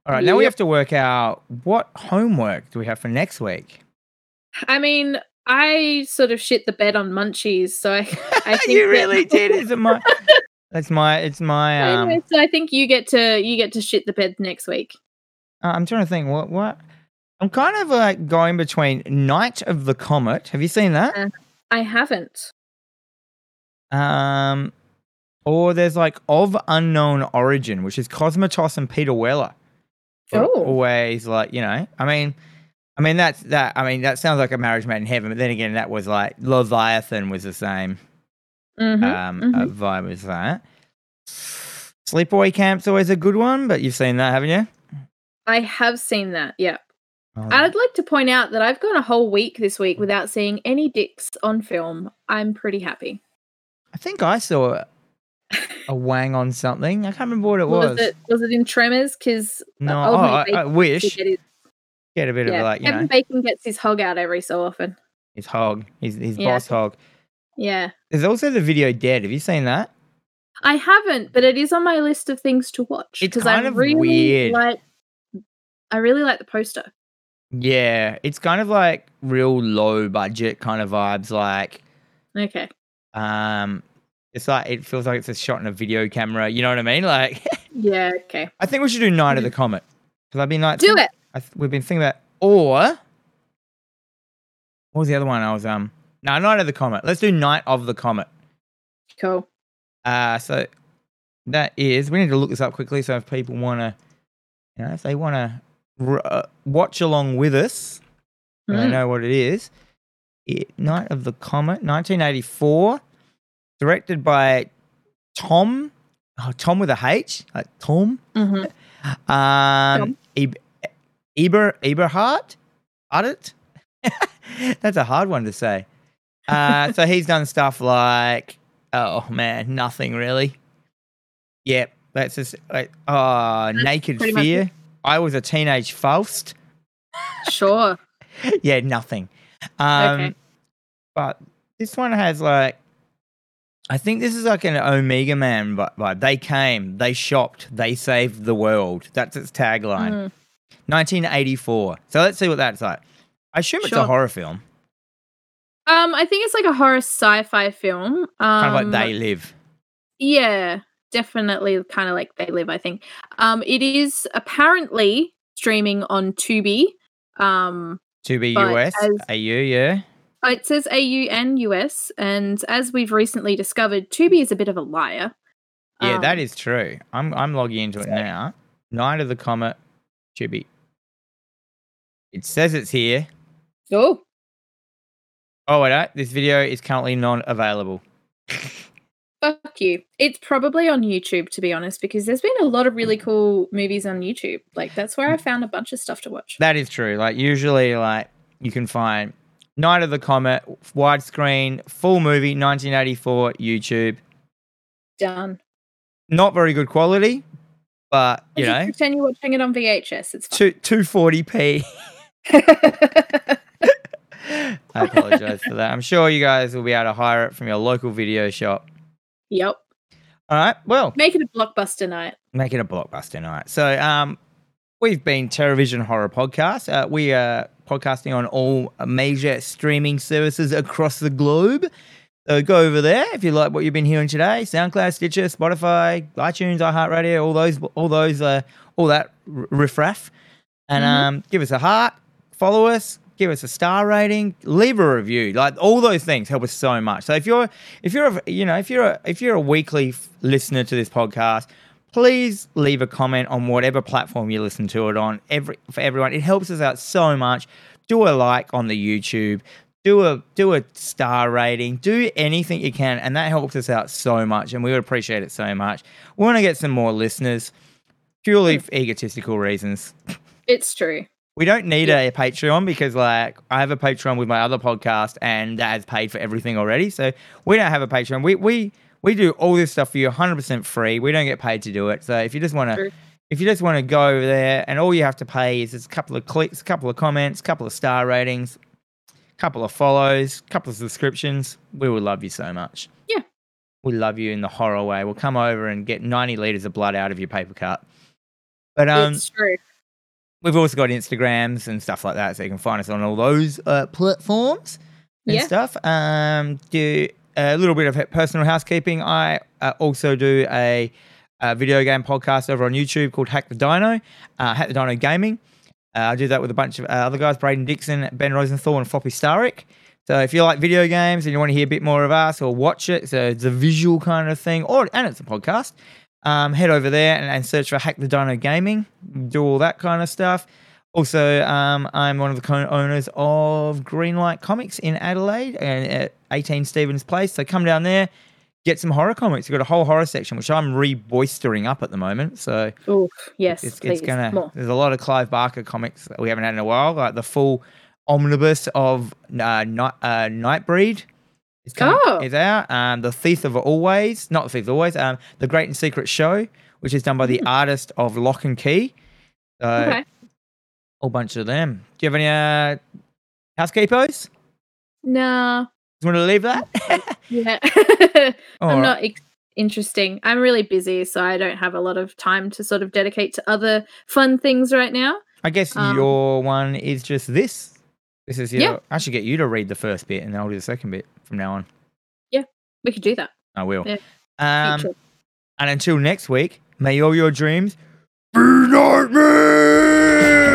All right. Now we have to work out what homework do we have for next week. I mean, I sort of shit the bed on munchies, so I, I think you that- really did. Is it my? That's my. It's my. Um. Anyway, so I think you get to you get to shit the bed next week. uh, I'm trying to think. What? What? I'm kind of like going between Night of the Comet. Have you seen that? Uh, I haven't. Um, or there's like of unknown origin, which is Cosmatos and Peter Weller. Oh. always like you know. I mean, I mean that's that. I mean that sounds like a marriage made in heaven, but then again, that was like Leviathan was the same Mhm, um uh, vibe as that. Sleepaway Camp's always a good one, but you've seen that, haven't you? I have seen that. Yeah. I'd like to point out that I've gone a whole week this week without seeing any dicks on film. I'm pretty happy. I think I saw a wang on something. I can't remember what it was. Was it was it in Tremors? Because uh, no, oh, I, I wish Get his, get a bit yeah, of like you Kevin know Bacon gets his hog out every so often. his hog, his his Yeah. boss hog. Yeah. There's also the video Dead. Have you seen that? I haven't, but it is on my list of things to watch. It's 'cause I really weird. Like, I really like the poster. Yeah, it's kind of like real low budget kind of vibes. Like, Okay. um, it's like it feels like it's a shot in a video camera. You know what I mean? Like, Yeah. Okay. I think we should do Night of the Comet because I've been like, Do think- it. I th- we've been thinking about or what was the other one? I was um no Night of the Comet. Let's do Night of the Comet. Cool. Uh so that is we need to look this up quickly. So if people want to, you know, if they want to uh, watch along with us, Mm. know what it is. It, Night of the Comet, 1984, directed by Tom, oh, Tom with a H, like Tom. Mhm. Um, Eb- Eber Eberhard, Ardit. That's a hard one to say. Uh, so he's done stuff like, oh man, nothing really. Yep, that's just like, oh, Naked pretty much Fear. I was a teenage Faust. Sure. yeah, nothing. Um, Okay. But this one has like, I think this is like an Omega Man vi- vibe. They came, they shopped, they saved the world. That's its tagline. Mm. 1984. So let's see what that's like. I assume it's a horror film, Um, I think it's like a horror sci-fi film. Um, kind of like They Live. Yeah, definitely kind of like they live, I think. Um it is apparently streaming on Tubi. Um To be US, as- AU, yeah. uh, it says AU and US and as we've recently discovered, Tubi is a bit of a liar. Yeah, that Um, is true. I'm I'm logging into it now. Night of the Comet, Chibi. It says it's here. Oh, Oh wait, uh, this video is currently not available. fuck you. It's probably on YouTube to be honest because there's been a lot of really mm. cool movies on YouTube. Like that's where I mm. found a bunch of stuff to watch. That is true. Like usually, like you can find Night of the Comet, widescreen, full movie, 1984, YouTube. Done. Not very good quality, but you Just know, pretend you're watching it on VHS. It's two 240p. I apologize for that. I'm sure you guys will be able to hire it from your local video shop. Yep. All right. Well, Make it a blockbuster night. make it a blockbuster night. So, um, we've been Television Horror Podcast. Uh, we are podcasting on all major streaming services across the globe. So go over there if you like what you've been hearing today. SoundCloud, Stitcher, Spotify, iTunes, iHeartRadio, all those, all those, uh, all that riffraff, and Mhm. um, give us a heart, follow us, give us a star rating, leave a review. Like all those things help us so much. So if you're, if you're, a, you know, if you're, a, if you're a weekly f- listener to this podcast, please leave a comment on whatever platform you listen to it on. Every for everyone, it helps us out so much. Do a like on the YouTube. Do a do a star rating. Do anything you can, and that helps us out so much, and we would appreciate it so much. We want to get some more listeners, purely for egotistical reasons. It's true. We don't need a Patreon because, like, I have a Patreon with my other podcast, and that has paid for everything already. So we don't have a Patreon. We we we do all this stuff for you, 100% free. We don't get paid to do it. So if you just want to, if you just want to go over there, and all you have to pay is just a couple of clicks, a couple of comments, a couple of star ratings, a couple of follows, a couple of subscriptions, we would love you so much. Yeah. We love you in the horror way. We'll come over and get 90 liters of blood out of your paper cut. But um, it's true. We've also got Instagrams and stuff like that, so you can find us on all those uh, platforms and Yeah. stuff. Um, do a little bit of personal housekeeping. I uh, also do a, a video game podcast over on YouTube called Hack the Dino, uh, Hack the Dino Gaming. Uh, I do that with a bunch of uh, other guys, Braden Dixon, Ben Rosenthal, and Floppy Starrick. So if you like video games and you want to hear a bit more of us or watch it, so it's a visual kind of thing, or and it's a podcast, um, head over there and, and search for Hack the Dino Gaming. Do all that kind of stuff. Also, um, I'm one of the co-owners of Greenlight Comics in Adelaide and at 18 Stephens Place. So come down there, get some horror comics. We've got a whole horror section, which I'm re-boistering up at the moment. So yes, it's, please. it's gonna. More. There's a lot of Clive Barker comics that we haven't had in a while, like the full omnibus of uh, Night uh, Nightbreed. Is coming, Oh. is out. Um, the Thief of Always, not the Thief of Always. Um, the Great and Secret Show, which is done by the artist of Locke and Key. So Okay. whole bunch of them. Do you have any uh, housekeepers? Nah. You want to leave that? Yeah. I'm right. not ex- interesting. I'm really busy, so I don't have a lot of time to sort of dedicate to other fun things right now. I guess um, your one is just this. This is your. Yeah. I should get you to read the first bit, and then I'll do the second bit from now on. Yeah, we could do that. I will. Yeah. Um, and until next week, may all your dreams be nightmares.